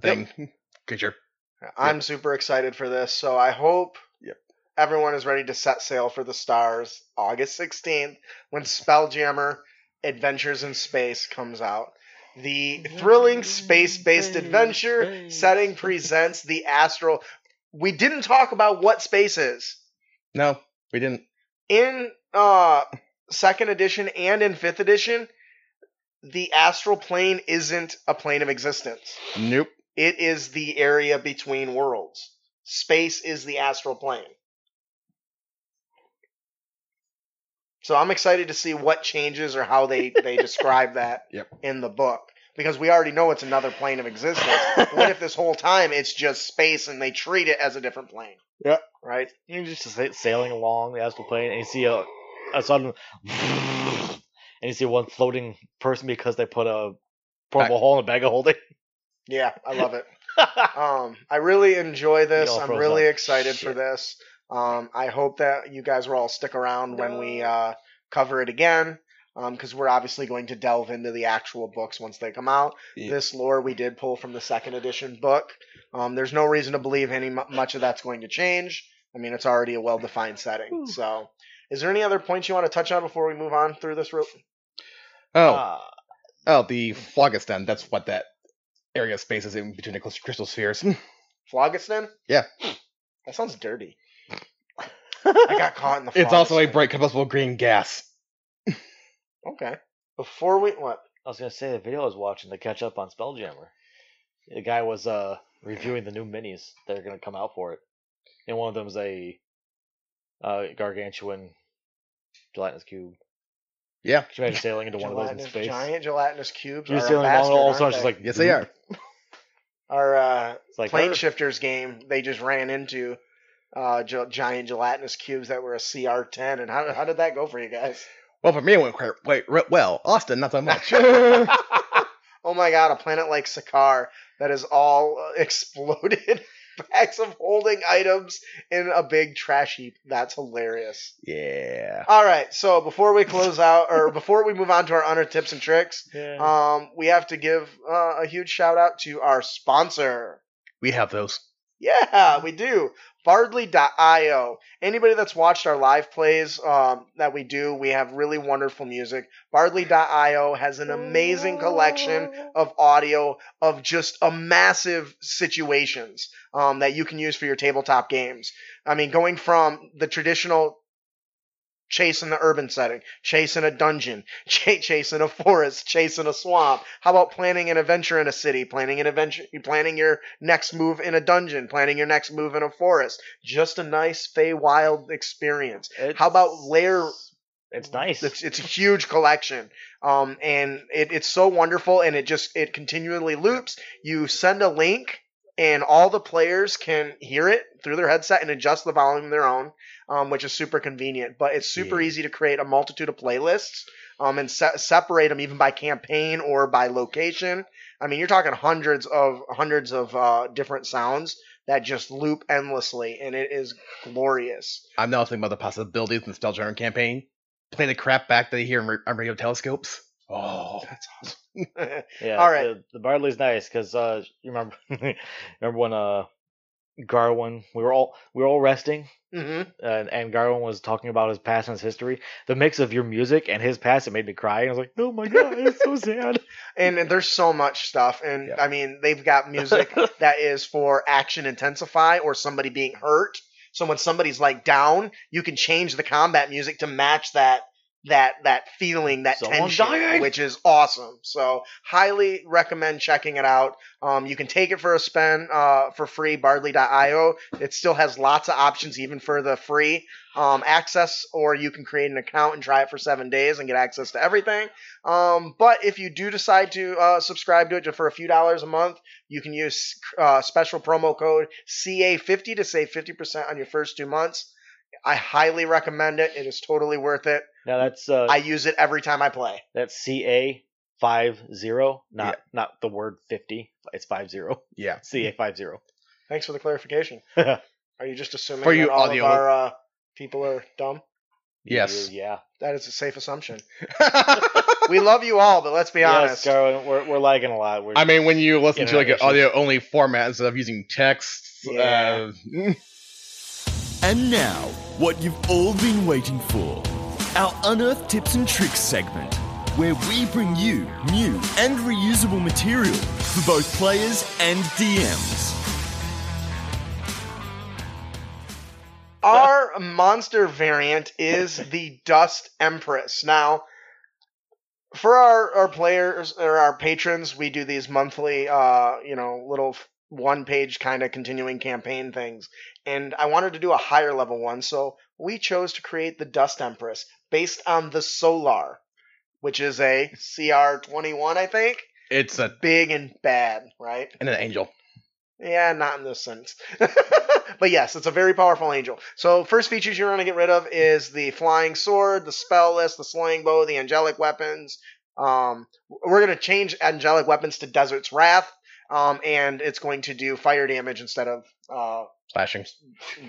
thing. Hmm, Creature. I'm super excited for this. So I hope Yep. everyone is ready to set sail for the stars August 16th when Spelljammer Adventures in Space comes out. The thrilling space based adventure setting presents the astral. We didn't talk about what space is. No, we didn't. In uh, second edition and in fifth edition, the astral plane isn't a plane of existence. Nope. It is the area between worlds. Space is the astral plane. So I'm excited to see what changes or how they, they describe that Yep. in the book. Because we already know it's another plane of existence. what if this whole time it's just space and they treat it as a different plane? Yep. Right? You're just sa- sailing along the astral plane, and you see a, a sudden, and you see one floating person because they put a portable Back- hole in a bag of holding. Yeah, I love it. Um, I really enjoy this. I'm really up. excited for this. Um, I hope that you guys will all stick around when we uh, cover it again, because we're obviously going to delve into the actual books once they come out. Yeah. This lore we did pull from the second edition book. Um, there's no reason to believe any mu- much of that's going to change. I mean, it's already a well-defined setting. So, is there any other points you want to touch on before we move on through this? Ro- Oh, Ah, oh, the Phlogiston. That's what that area of space is in between the crystal- crystal spheres. Hmm. Phlogiston? Yeah. That sounds dirty. I got caught in the. It's also a bright combustible green gas. Okay. Before we what? I was gonna say the video I was watching to catch up on Spelljammer. The guy was uh reviewing the new minis that are gonna come out for it, and one of them's a uh, gargantuan gelatinous cube. Yeah. Could you imagine sailing into one of those in Gelatinous- space? Giant gelatinous cubes. You're are a sailing along, bastard, all of a sudden, aren't it's like Yes, they are. our uh, It's like plane her. shifters game. They just ran into uh, ge- giant gelatinous cubes that were a CR10. And how how did that go for you guys? Well, for me, it went quite wait, re- well. Austin, not so much. oh my god, a planet like Sakaar that is all uh, exploded bags of holding items in a big trash heap. That's hilarious. yeah. All right, so before we close out, or before we move on to our honor tips and tricks, Yeah. um, we have to give uh, a huge shout out to our sponsor. We have those. Yeah, we do. Bardly.io. Anybody that's watched our live plays um, that we do, we have really wonderful music. Bardly.io has an amazing collection of audio of just a massive situations um, that you can use for your tabletop games. I mean, going from the traditional chase in the urban setting, chase in a dungeon, ch- chase in a forest, chase in a swamp. How about planning an adventure in a city, planning an adventure, planning your next move in a dungeon, planning your next move in a forest? Just a nice Feywild experience. How about layer It's nice. it's, it's a huge collection, um, and it, it's so wonderful, and it just it continually loops. You send a link, and all the players can hear it through their headset and adjust the volume of their own, um, which is super convenient. But it's super Yeah. easy to create a multitude of playlists, um, and se- separate them even by campaign or by location. I mean, you're talking hundreds of hundreds of uh, different sounds that just loop endlessly, and it is glorious. I'm now thinking about the possibilities in the Spelljammer campaign. Play the crap back that you hear on radio telescopes. Oh, That's awesome. Yeah, All right. The, the Bardly's nice because uh, you remember remember when uh Garwin we were all we were all resting hmm and and Garwin was talking about his past and his history. The mix of your music and his past it made me cry. I was like, oh my god, it's so sad. and there's so much stuff and Yeah. i mean they've got music that is for action intensify or somebody being hurt so when somebody's like down you can change the combat music to match that that that feeling that Someone's tension dying. which is awesome so highly recommend checking it out um, you can take it for a spin uh, for free bardly.io it still has lots of options even for the free um, access or you can create an account and try it for seven days and get access to everything um, but if you do decide to uh, subscribe to it just for a few dollars a month, you can use uh, special promo code CA50 to save 50% on your first two months. I highly recommend it. It is totally worth it. Now that's uh I use it every time I play. that's C A five zero, not Yeah. not the word fifty. It's five zero. yeah. C A five zero. Thanks for the clarification. Are you just assuming For you all audio- of our uh, people are dumb? Yes. Yeah. That is a safe assumption. We love you all, but let's be Yes, honest. Garwin, we're we're lagging a lot. We're, I mean, when you listen to like an audio only format instead of using text, Yeah. uh, And now, what you've all been waiting for our Unearth Tips and Tricks segment, where we bring you new and reusable material for both players and DMs. Our monster variant is the Dust Empress. Now, for our, our players or our patrons, we do these monthly, uh, you know, little one page kind of continuing campaign things. And I wanted to do a higher level one, so we chose to create the Dust Empress based on the Solar, which is a CR 21, I think. it's a Big and bad, right? and an angel. Yeah, not in this sense. but yes, it's a very powerful angel. So first features you're going to get rid of is the flying sword, the spell list, the slaying bow, the angelic weapons. Um, we're going to change angelic weapons to Desert's Wrath, um, and it's going to do fire damage instead of uh, Slashing.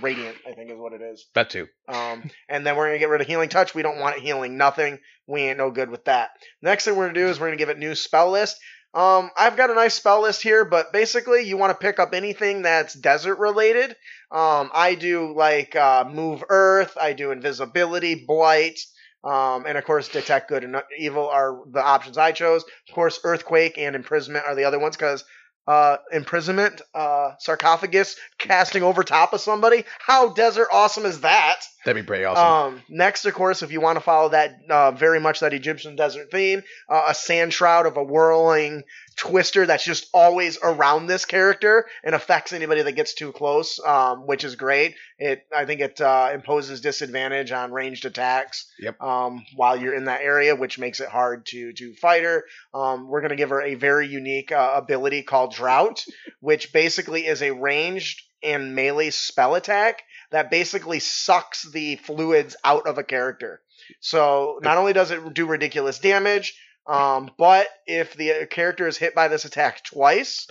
radiant. I think is what it is. That too. Um, and then we're gonna get rid of healing touch. We don't want it healing nothing. We ain't no good with that. Next thing we're gonna do is we're gonna give it new spell list. Um, I've got a nice spell list here, but basically you want to pick up anything that's desert related. Um, I do like uh, move earth. I do invisibility, blight. Um, and of course, detect good and evil are the options I chose. Of course, earthquake and imprisonment are the other ones because uh, imprisonment, uh, sarcophagus casting over top of somebody. How desert awesome is that? That'd be pretty awesome. Um, next, of course, if you want to follow that uh, very much that Egyptian desert theme, uh, a sand shroud of a whirling twister that's just always around this character and affects anybody that gets too close, um, which is great. It I think it uh, imposes disadvantage on ranged attacks. Yep. Um, while you're in that area, which makes it hard to to fight her. Um, we're gonna give her a very unique uh, ability called Drought, which basically is a ranged and melee spell attack that basically sucks the fluids out of a character. So not only does it do ridiculous damage, um, but if the character is hit by this attack twice,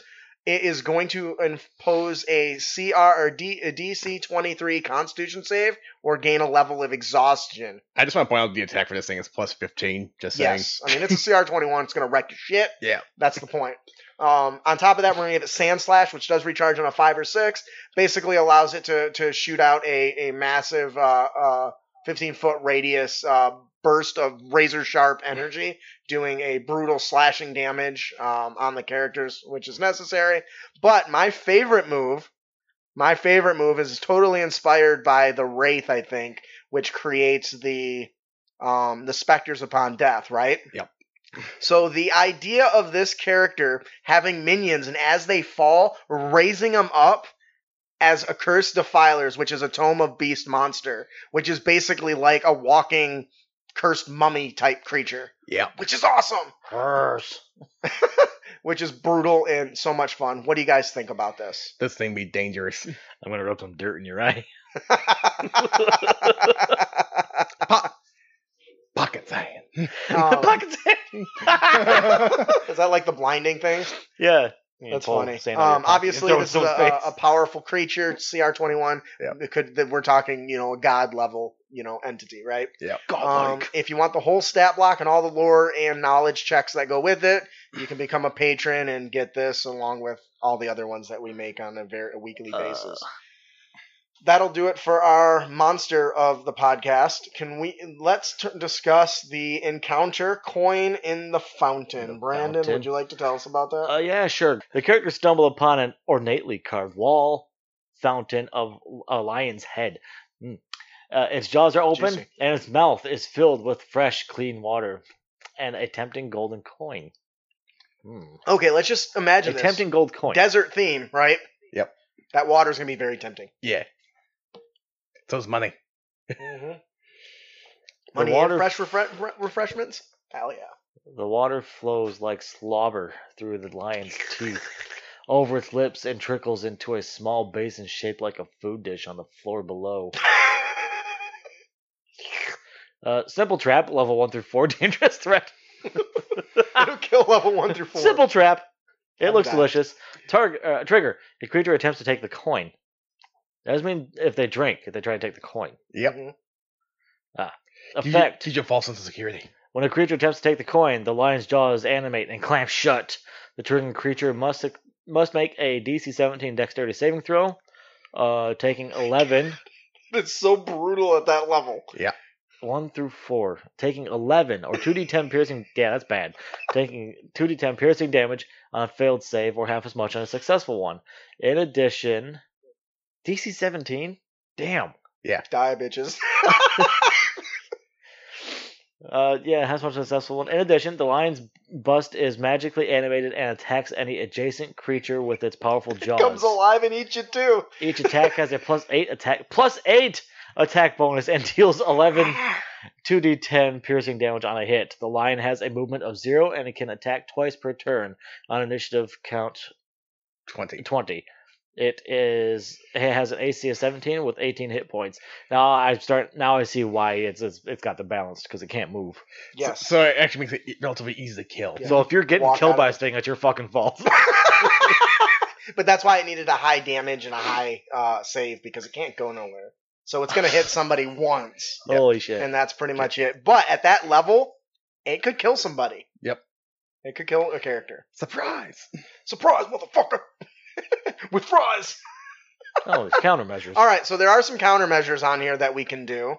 it is going to impose a CR or D, a DC 23 Constitution save or gain a level of exhaustion. I just want to point out the attack for this thing is plus 15. Just saying. Yes, I mean it's a CR 21. It's going to wreck your shit. Yeah. That's the point. Um, on top of that, we're gonna give it Sand Slash, which does recharge on a five or six. Basically, allows it to to shoot out a a massive uh, uh, 15 foot radius uh, burst of razor sharp energy, doing a brutal slashing damage um, on the characters, which is necessary. But my favorite move, my favorite move is totally inspired by the Wraith, I think, which creates the um, the specters upon death, right? Yep. So the idea of this character having minions and as they fall, raising them up as accursed defilers, which is a tome of beast monster, which is basically like a walking cursed mummy type creature, Yeah. which is awesome, Curse. which is brutal and so much fun. What do you guys think about this? This thing be dangerous. I'm gonna rub some dirt in your eye. Pocket sand. Um, Pocket sand. is that like the blinding thing? yeah. You That's pull funny. sand out of your Um, obviously, this is a, a, powerful creature, CR twenty one. Yep. Could that we're talking, you know, a god level, you know, entity, right? Yeah. Um, if you want the whole stat block and all the lore and knowledge checks that go with it, you can become a patron and get this along with all the other ones that we make on a very a weekly Uh. Basis. That'll do it for our monster of the podcast. Can we let's t- discuss the encounter coin in the fountain? The Brandon, fountain. would you like to tell us about that? Uh, yeah, sure. The characters stumble upon an ornately carved wall fountain of a lion's head. Mm. Uh, its jaws are open, Juicy. and its mouth is filled with fresh, clean water and a tempting golden coin. Mm. okay, let's just A imagine this. tempting gold coin. desert theme, right? Yep. That water's gonna be very tempting. Yeah. So's money. Mm-hmm. Money water- and fresh refre- re- refreshments. Hell yeah. The water flows like slobber through the lion's teeth, over its lips, and trickles into a small basin shaped like a food dish on the floor below. Uh, simple trap, level 1 through 4, dangerous threat. It'll kill level one through four. Simple trap. It I'm looks delicious. Target uh, trigger. The creature attempts to take the coin. That doesn't mean if they drink, if they try to take the coin. Yep. Mhm. Teach you- Effect. Teach you a false sense of security. When a creature attempts to take the coin, the lion's jaws animate and clamp shut. The triggering creature must must make a DC 17 Dexterity saving throw, uh, taking 11, It's so brutal at that level. Yeah. 1 through 4, taking 11 or 2d10 piercing. Yeah, that's bad. Taking 2d10 piercing damage on a failed save, or half as much on a successful one. In addition, DC 17. Damn. Yeah. Die, bitches. Uh, yeah, has one successful one. In addition, the lion's bust is magically animated and attacks any adjacent creature with its powerful jaws. It comes alive and eats you too. Each attack has a plus eight attack plus eight attack bonus and deals 11 2d10 piercing damage on a hit. The lion has a movement of zero and it can attack twice per turn on initiative count 20. 20. It is it has an AC of 17 with 18 hit points. Now I start now I see why it's it's, it's got the balance because it can't move. Yes. So, so it actually makes it relatively easy to kill. Yeah. So if you're getting Walk killed by of a thing, that's your fucking fault. but that's why it needed a high damage and a high uh, save because it can't go nowhere. So it's gonna hit somebody once, Yep. Holy shit! and that's pretty much it. But at that level, it could kill somebody. Yep. It could kill a character. Surprise! Surprise, motherfucker! With fries. oh, there's countermeasures. All right, so there are some countermeasures on here that we can do.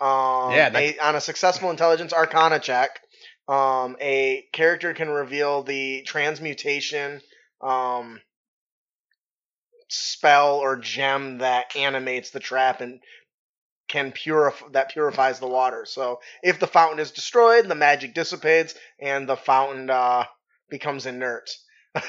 Um, Yeah, a- on a successful intelligence arcana check, um, a character can reveal the transmutation um, spell or gem that animates the trap and can purify that purifies the water. So if the fountain is destroyed, the magic dissipates and the fountain uh, becomes inert.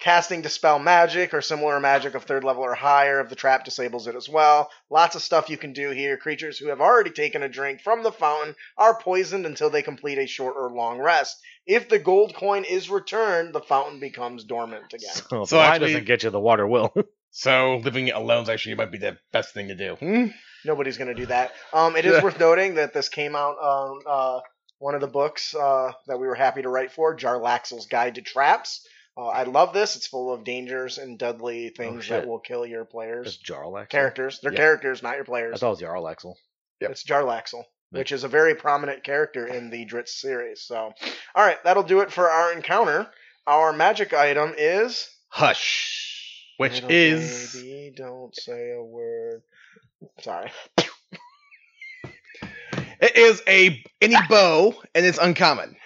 Casting dispel magic or similar magic of third level or higher if the trap disables it as well. Lots of stuff you can do here. Creatures who have already taken a drink from the fountain are poisoned until they complete a short or long rest. If the gold coin is returned, the fountain becomes dormant again. So if So wine actually- doesn't get you, the water will. So living alone is actually might be the best thing to do. Hmm? Nobody's going to do that. Um, it is worth noting that this came out on uh, one of the books uh, that we were happy to write for, Jarlaxle's Guide to Traps. Uh, I love this. It's full of dangers and deadly things shit. that will kill your players. Jarl Axel. Characters. They're Yeah. characters, not your I players. thought it was Jarl Axel. Yep. It's Jarlaxle, Yeah. which is a very prominent character in the Drizzt series. So, all right, that'll do it for our encounter. our magic item is. Hush, which Little is baby, don't say a word. Sorry. it is a any bow and it's uncommon.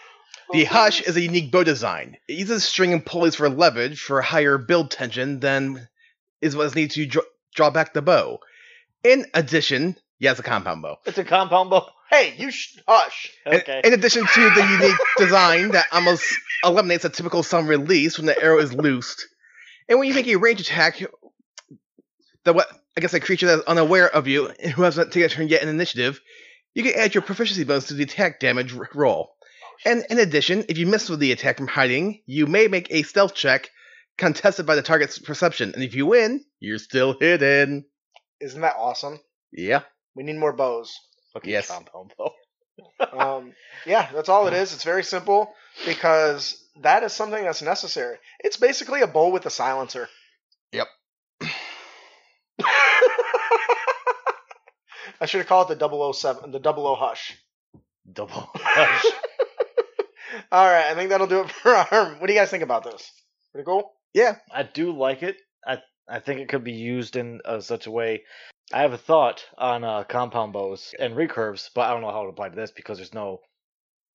The Hush is a unique bow design. It uses string and pulleys for leverage for higher build tension than is what is needed to draw, draw back the bow. In addition, yeah, it's a compound bow. It's a compound bow. Hey, you sh- hush. In- Okay. In, addition to the unique design that almost eliminates a typical sun release when the arrow is loosed, and when you make a range attack, the what I guess a creature that is unaware of you and who hasn't taken a turn yet in initiative, you can add your proficiency bonus to the attack damage roll. And in addition, if you miss with the attack from hiding, you may make a stealth check contested by the target's perception, and if you win, you're still hidden. Isn't that awesome? Yeah. We need more bows. Okay, Yes. compound bow. Um, yeah, that's all it is. It's very simple because that is something that's necessary. It's basically a bow with a silencer. Yep. I should have called it the 007, the 00 Hush. Double. Hush. All right, I think that'll do it for our. What do you guys think about this? Pretty cool. Yeah, I do like it. I I think it could be used in uh, such a way. I have a thought on uh, compound bows and recurves, but I don't know how to apply to this because there's no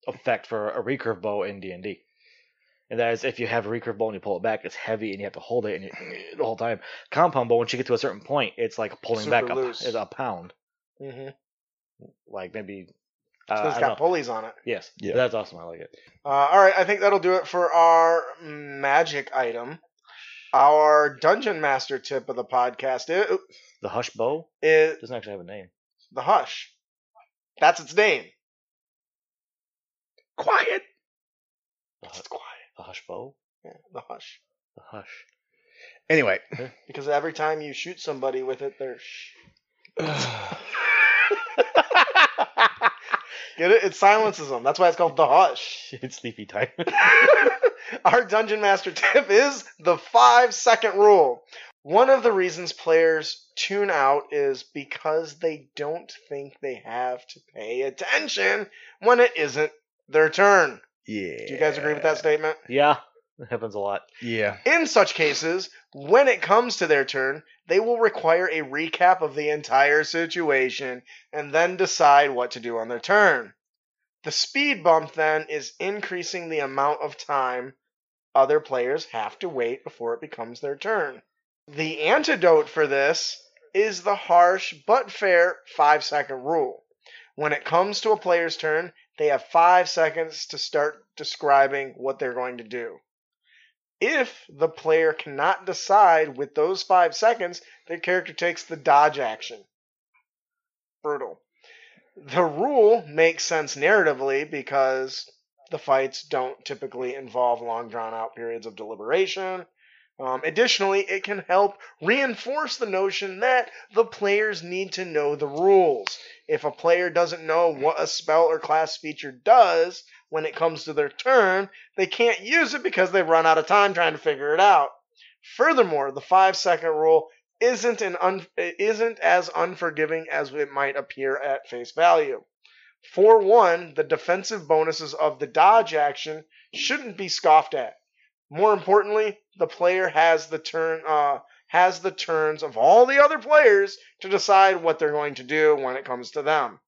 effect for a recurve bow in D and D. And that is if you have a recurve bow and you pull it back, it's heavy and you have to hold it and you, the whole time. Compound bow, once you get to a certain point, it's like pulling back Super a, loose. is a pound, Mm-hmm. like maybe. Uh, it's I got don't pulleys on it. Yes, Yeah. that's awesome. I like it. Uh, all right, I think that'll do it for our magic item. Our dungeon master tip of the podcast is, The hush bow It doesn't actually have a name. the hush. That's its name. Quiet. The, hu- It's quiet. the hush bow. Yeah, the hush. The hush. Anyway. Because every time you shoot somebody with it, they're shh. Get it? It silences them. That's why it's called the hush. it's sleepy time. Our dungeon master tip is the five second rule. One of the reasons players tune out is because they don't think they have to pay attention when it isn't their turn. Yeah. Do you guys agree with that statement? yeah, it happens a lot. Yeah. In such cases, when it comes to their turn, they will require a recap of the entire situation and then decide what to do on their turn. The speed bump then is increasing the amount of time other players have to wait before it becomes their turn. The antidote for this is the harsh but fair 5 second rule. When it comes to a player's turn, they have 5 seconds to start describing what they're going to do. If the player cannot decide with those five seconds, their character takes the dodge action. Brutal. The rule makes sense narratively because the fights don't typically involve long drawn out periods of deliberation. Um, additionally, it can help reinforce the notion that the players need to know the rules. If a player doesn't know what a spell or class feature does when it comes to their turn, they can't use it because they've run out of time trying to figure it out. Furthermore, the five second rule isn't an un- isn't as unforgiving as it might appear at face value. For one, the defensive bonuses of the dodge action shouldn't be scoffed at. More importantly, the player has the turn uh, has the turns of all the other players to decide what they're going to do when it comes to them.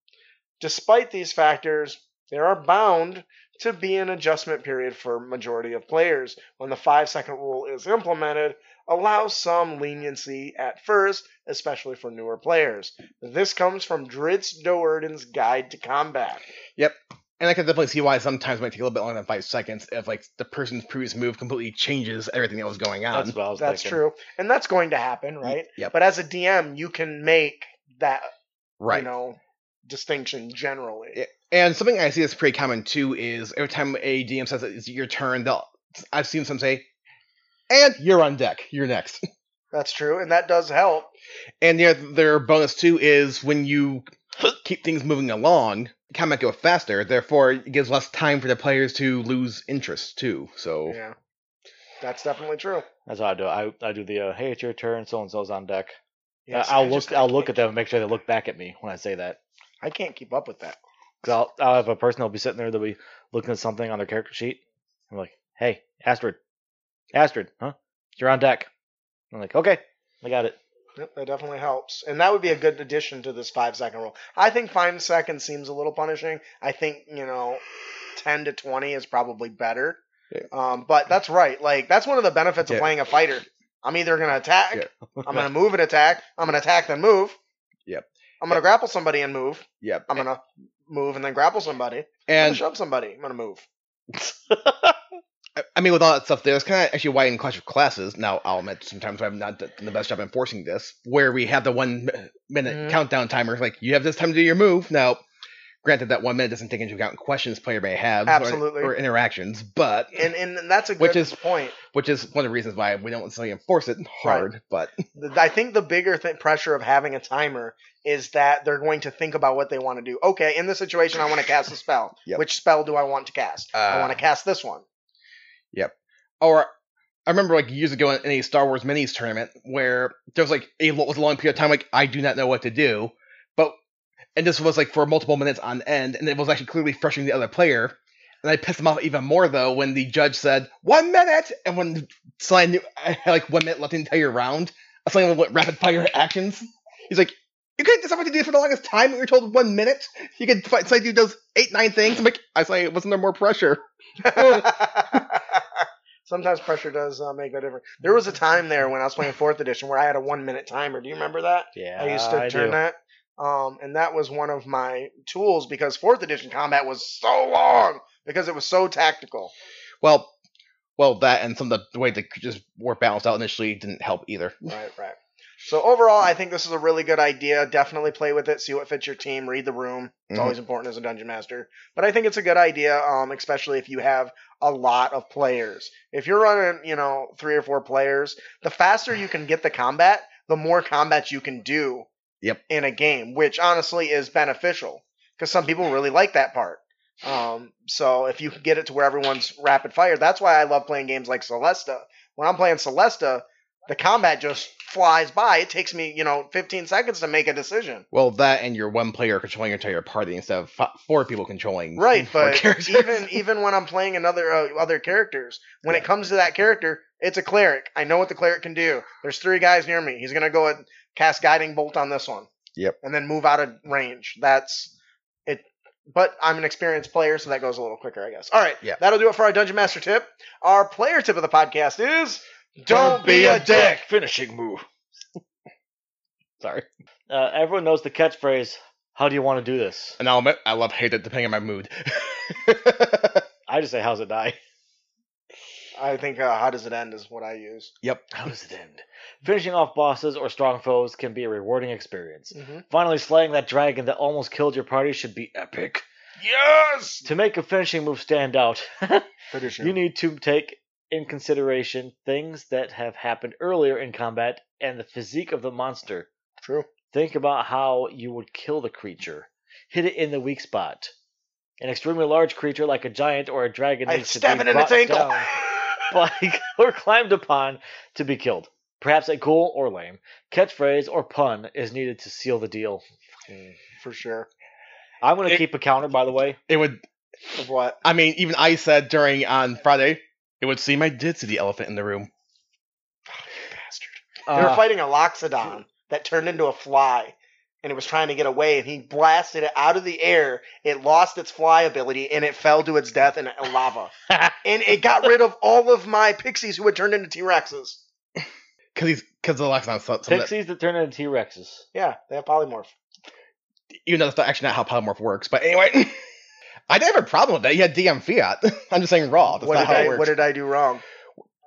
Despite these factors, there are bound to be an adjustment period for majority of players when the 5 second rule is implemented allows some leniency at first especially for newer players this comes from Drizzt Do'Urden's guide to combat Yep. And I can definitely see why sometimes it might take a little bit longer than five seconds if like the person's previous move completely changes everything that was going on. That's what I was that's true and that's going to happen right Yep. but as a dm you can make that right. you know distinction generally Yeah. And something I see that's pretty common too is every time a DM says it's your turn, they'll I've seen some say, "And you're on deck. You're next." that's true and that does help And their their bonus too is when you keep things moving along, combat go faster. Therefore, it gives less time for the players to lose interest too. So yeah that's definitely true That's how I do it. I, I do the uh, hey, it's your turn. So and so's on deck. Yes, I'll I look. I I'll look at them and make sure they look back at me when I say that. i can't keep up with that Because I'll, I'll have a person that'll be sitting there. They'll be looking at something on their character sheet. I'm like, hey, Astrid, Astrid, huh? You're on deck. I'm like, okay, I got it. Yep, that definitely helps. And that would be a good addition to this five second rule. I think five seconds seems a little punishing. I think, you know, 10 to 20 is probably better. Yeah. Um, but that's right. Like, that's one of the benefits of playing a fighter. I'm either going to attack, Yeah. I'm going to move and attack, I'm going to attack then move. Yep. I'm going to grapple somebody and move. Yep. I'm going to move and then grapple somebody. And shove somebody. I'm to move. I- mean, with all that stuff, there's kind of actually why in Clash of Classes. Now, I'll admit sometimes I'm not done the best job enforcing this, where we have the one mi- minute Mhm. countdown timer. Like you have this time to do your move. Now, granted, that one minute doesn't take into account questions player may have, or- Absolutely. or, interactions, but And, and that's a good Which is- point. which is one of the reasons why we don't necessarily enforce it hard. But I think the bigger th- pressure of having a timer is that they're going to think about what they want to do. Okay, in this situation, I want to cast a spell. Yep. Which spell do I want to cast? I Uh, want to cast this one. Yep. Or I remember like years ago in a Star Wars minis tournament where there was like a what was a long period of time like I do not know what to do, and this was like for multiple minutes on end, and it was actually clearly frustrating the other player. And I pissed him off even more though when the judge said one minute, and when so I knew I had like one minute left in the entire round, I suddenly went rapid fire actions. He's like, "You can't decide what to do for the longest time. We were told one minute. You could fight somebody who does eight nine things." I'm like, I say, wasn't there more pressure? Sometimes pressure does uh, make a difference. There was a time there when I was playing fourth edition where I had a one minute timer. Do you remember that? Yeah, I used to I turn do. that. Um, and that was one of my tools because fourth edition combat was so long because it was so tactical. Well, well, that and some of the, way the creatures were balanced out initially didn't help either. Right, right. So overall, I think this is a really good idea. Definitely play with it, see what fits your team, read the room. It's Mhm. always important as a dungeon master. But I think it's a good idea, um, especially if you have a lot of players. If you're running, you know, three or four players, the faster you can get the combat, the more combat you can do Yep. in a game, which honestly is beneficial because some people really like that part. Um, so if you can get it to where everyone's rapid fire, that's why I love playing games like Solasta. When I'm playing Solasta, the combat just flies by. It takes me, you know, 15 seconds to make a decision. Well, that and your one player controlling your entire party instead of f- four people controlling. Right, four but even even when I'm playing another uh, other characters, when it comes to that character, it's a cleric. I know what the cleric can do. There's three guys near me. He's gonna go and cast guiding bolt on this one. Yep. And then move out of range. That's it. But I'm an experienced player, so that goes a little quicker, I guess. All right, Yeah. that'll do it for our dungeon master tip. Our player tip of the podcast is don't, be a dick. Finishing move. Sorry. Uh, everyone knows the catchphrase. How do you want to do this? and I'll admit, I love hate it depending on my mood. I just say, "How's it die?" I think uh, how does it end is what I use. yep. How does it end? Finishing off bosses or strong foes can be a rewarding experience. Mm-hmm. Finally, slaying that dragon that almost killed your party should be epic. Yes. To make a finishing move stand out, you need to take in consideration things that have happened earlier in combat and the physique of the monster. True. Think about how you would kill the creature. Hit it in the weak spot. An extremely large creature like a giant or a dragon I needs to stab be it in its brought ankle. down by or climbed upon to be killed. Perhaps a cool or lame catchphrase or pun is needed to seal the deal. For sure. I'm going to keep a counter, by the way. It would. Of what? I mean, even I said during on Friday, it would seem I did see the elephant in the room. Bastard. They were Uh, fighting a Loxodon that turned into a fly, and it was trying to get away, and he blasted it out of the air. It lost its fly ability, and it fell to its death in lava. and it got rid of all of my pixies who had turned into T Rexes. Because he's because the Lexon some some of that- Pixies that turn into T Rexes. Yeah, they have polymorph. even though that's not actually not how polymorph works. But anyway, I didn't have a problem with that. You had DM fiat. I'm just saying raw. That's What not did, how it I, works. what did I do wrong?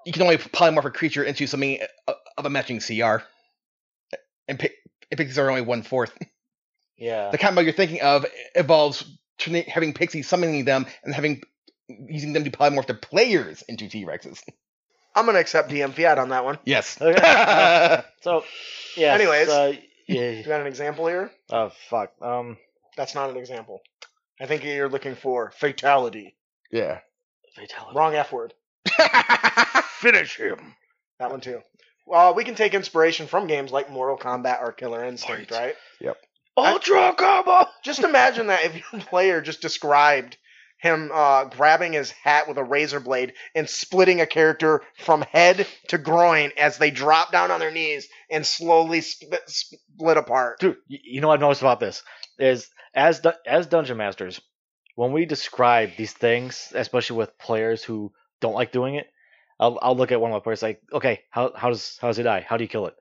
you can only polymorph a creature into something uh, of a matching CR. And, pi- and pixies are only one fourth. Yeah. The combo you're thinking of involves turning, having pixies summoning them and having using them to polymorph the players into T Rexes. I'm going to accept DM Fiat on that one. Yes. Okay. So, yeah. Anyways. Uh, You got an example here? Oh, fuck. Um, That's not an example. I think you're looking for fatality. yeah. fatality. Wrong F word. Finish him. That one too. Well, we can take inspiration from games like Mortal Kombat or Killer Instinct, right? Yep. Ultra combo. Just imagine that if your player just described him uh, grabbing his hat with a razor blade and splitting a character from head to groin as they drop down on their knees and slowly split, split apart. Dude, y- you know what I've noticed about this is as du- as dungeon masters, when we describe these things, especially with players who don't like doing it, I'll, I'll look at one of my players like, okay, how how does how does he die? How do you kill it?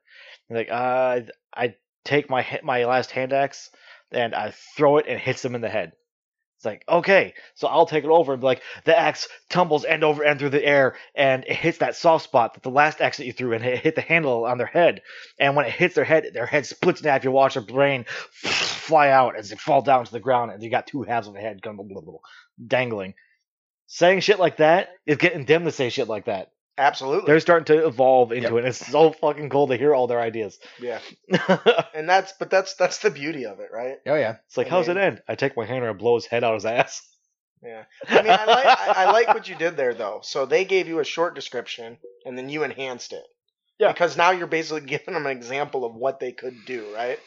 And like, uh, I take my my last hand axe and I throw it and hits them in the head. It's like, okay, so I'll take it over and be like, the axe tumbles end over end through the air and it hits that soft spot that the last axe that you threw and it hit the handle on their head. And when it hits their head, their head splits in half. You watch their brain fly out as they fall down to the ground, and you got two halves of a head dangling. Saying shit like that is getting them to say shit like that. Absolutely. They're starting to evolve into it. And it's so fucking cool to hear all their ideas. yeah. And that's but that's that's the beauty of it, right? Oh yeah. It's like, I how's it end? I take my hammer and blow his head out his ass. Yeah. I mean, I like I, I like what you did there though. So they gave you a short description and then you enhanced it. Yeah. Because now you're basically giving them an example of what they could do, right?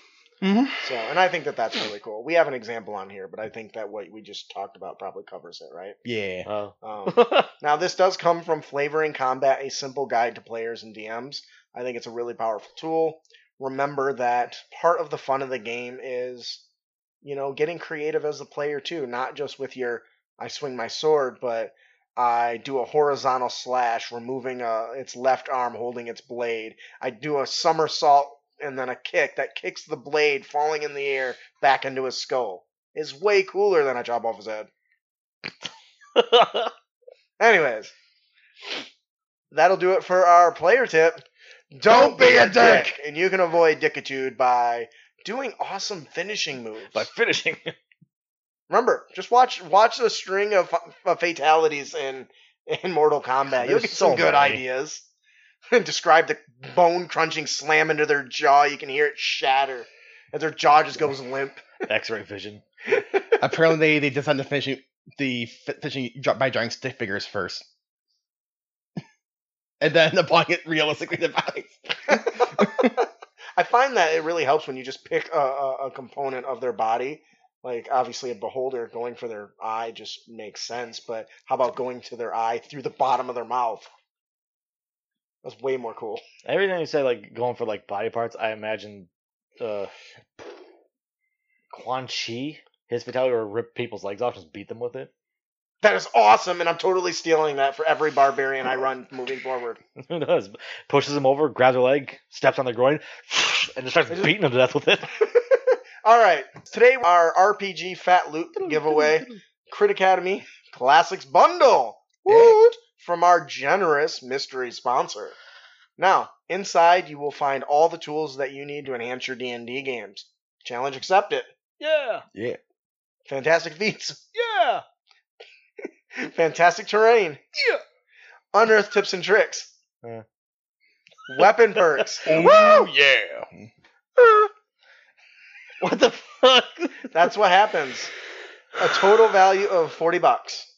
Mhm. So, and I think that that's really cool. We have an example on here, but I think that what we just talked about probably covers it, right? Yeah. Oh. Um, now, this does come from Flavoring Combat, a simple guide to players and DMs. I think it's a really powerful tool. Remember that part of the fun of the game is, you know, getting creative as a player too, not just with your I swing my sword, but I do a horizontal slash, removing uh its left arm holding its blade. I do a somersault and then a kick that kicks the blade falling in the air back into his skull. Is way cooler than I chop off his head. Anyways, that'll do it for our player tip. Don't, be a dick. And you can avoid dickitude by doing awesome finishing moves. By finishing. Remember, just watch watch the string of, of fatalities in in Mortal Kombat. You'll get some so good many. ideas. Describe the bone crunching slam into their jaw. You can hear it shatter as their jaw just goes limp. X-ray vision. Apparently, they, they decided to finish the fishing by drawing stick figures first, and then applying it realistically to bodies. I find that it really helps when you just pick a, a, a component of their body. Like obviously a beholder going for their eye just makes sense, but how about going to their eye through the bottom of their mouth? That's way more cool. Every time you say like going for like body parts, I imagine uh Quan Chi, his fatality would rip people's legs off, just beat them with it. That is awesome, and I'm totally stealing that for every barbarian I run moving forward. Who does? Pushes him over, grabs their leg, steps on their groin, and just starts just- beating them to death with it. All right, today our RPG Fat Loot giveaway, Crit Academy Classics Bundle, Woot! From our generous mystery sponsor. Now, inside you will find all the tools that you need to enhance your D&D games. Challenge accepted. Yeah, Yeah. Fantastic feats. yeah. Fantastic terrain. Yeah. Unearth tips and tricks. Yeah. Weapon perks. Oh yeah. What the fuck? That's what happens. A total value of 40 bucks.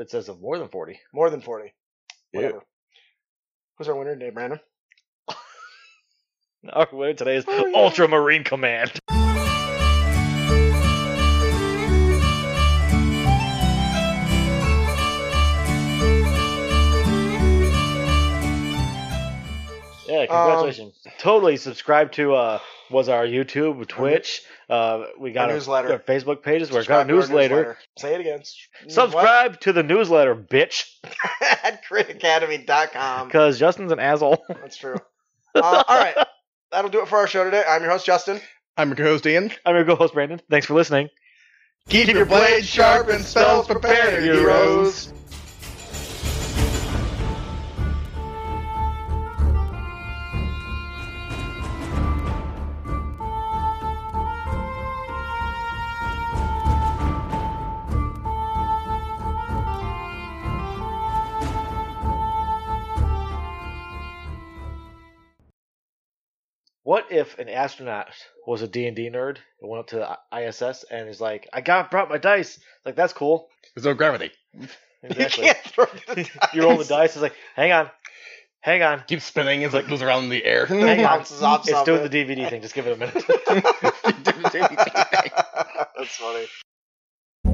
It says of more than forty. More than 40. Yeah. Whatever. Who's our winner today, Brandon? Our winner today is Oh, yeah. Ultramarine Command. Yeah, congratulations. totally subscribe to uh was our YouTube, Twitch, uh we got Our our, newsletter. our Facebook pages, we've got a to our newsletter. Say it again. Subscribe to the newsletter, bitch. What? At critacademy.com. Because Justin's an asshole. That's true. Uh, all right. That'll do it for our show today. I'm your host, Justin. I'm your co-host Ian. I'm your co-host Brandon. Thanks for listening. Keep, your blades sharp and spells prepared, heroes. What if an astronaut was a D&D nerd and went up to the ISS and is like, I got brought my dice. Like, that's cool. There's no gravity. Exactly. You can't throw the you roll the dice. dice. It's like, hang on, hang on. Keeps spinning. It's like moves around in the air. Hang on. Bounces off It's doing the DVD thing. Just give it a minute. That's funny.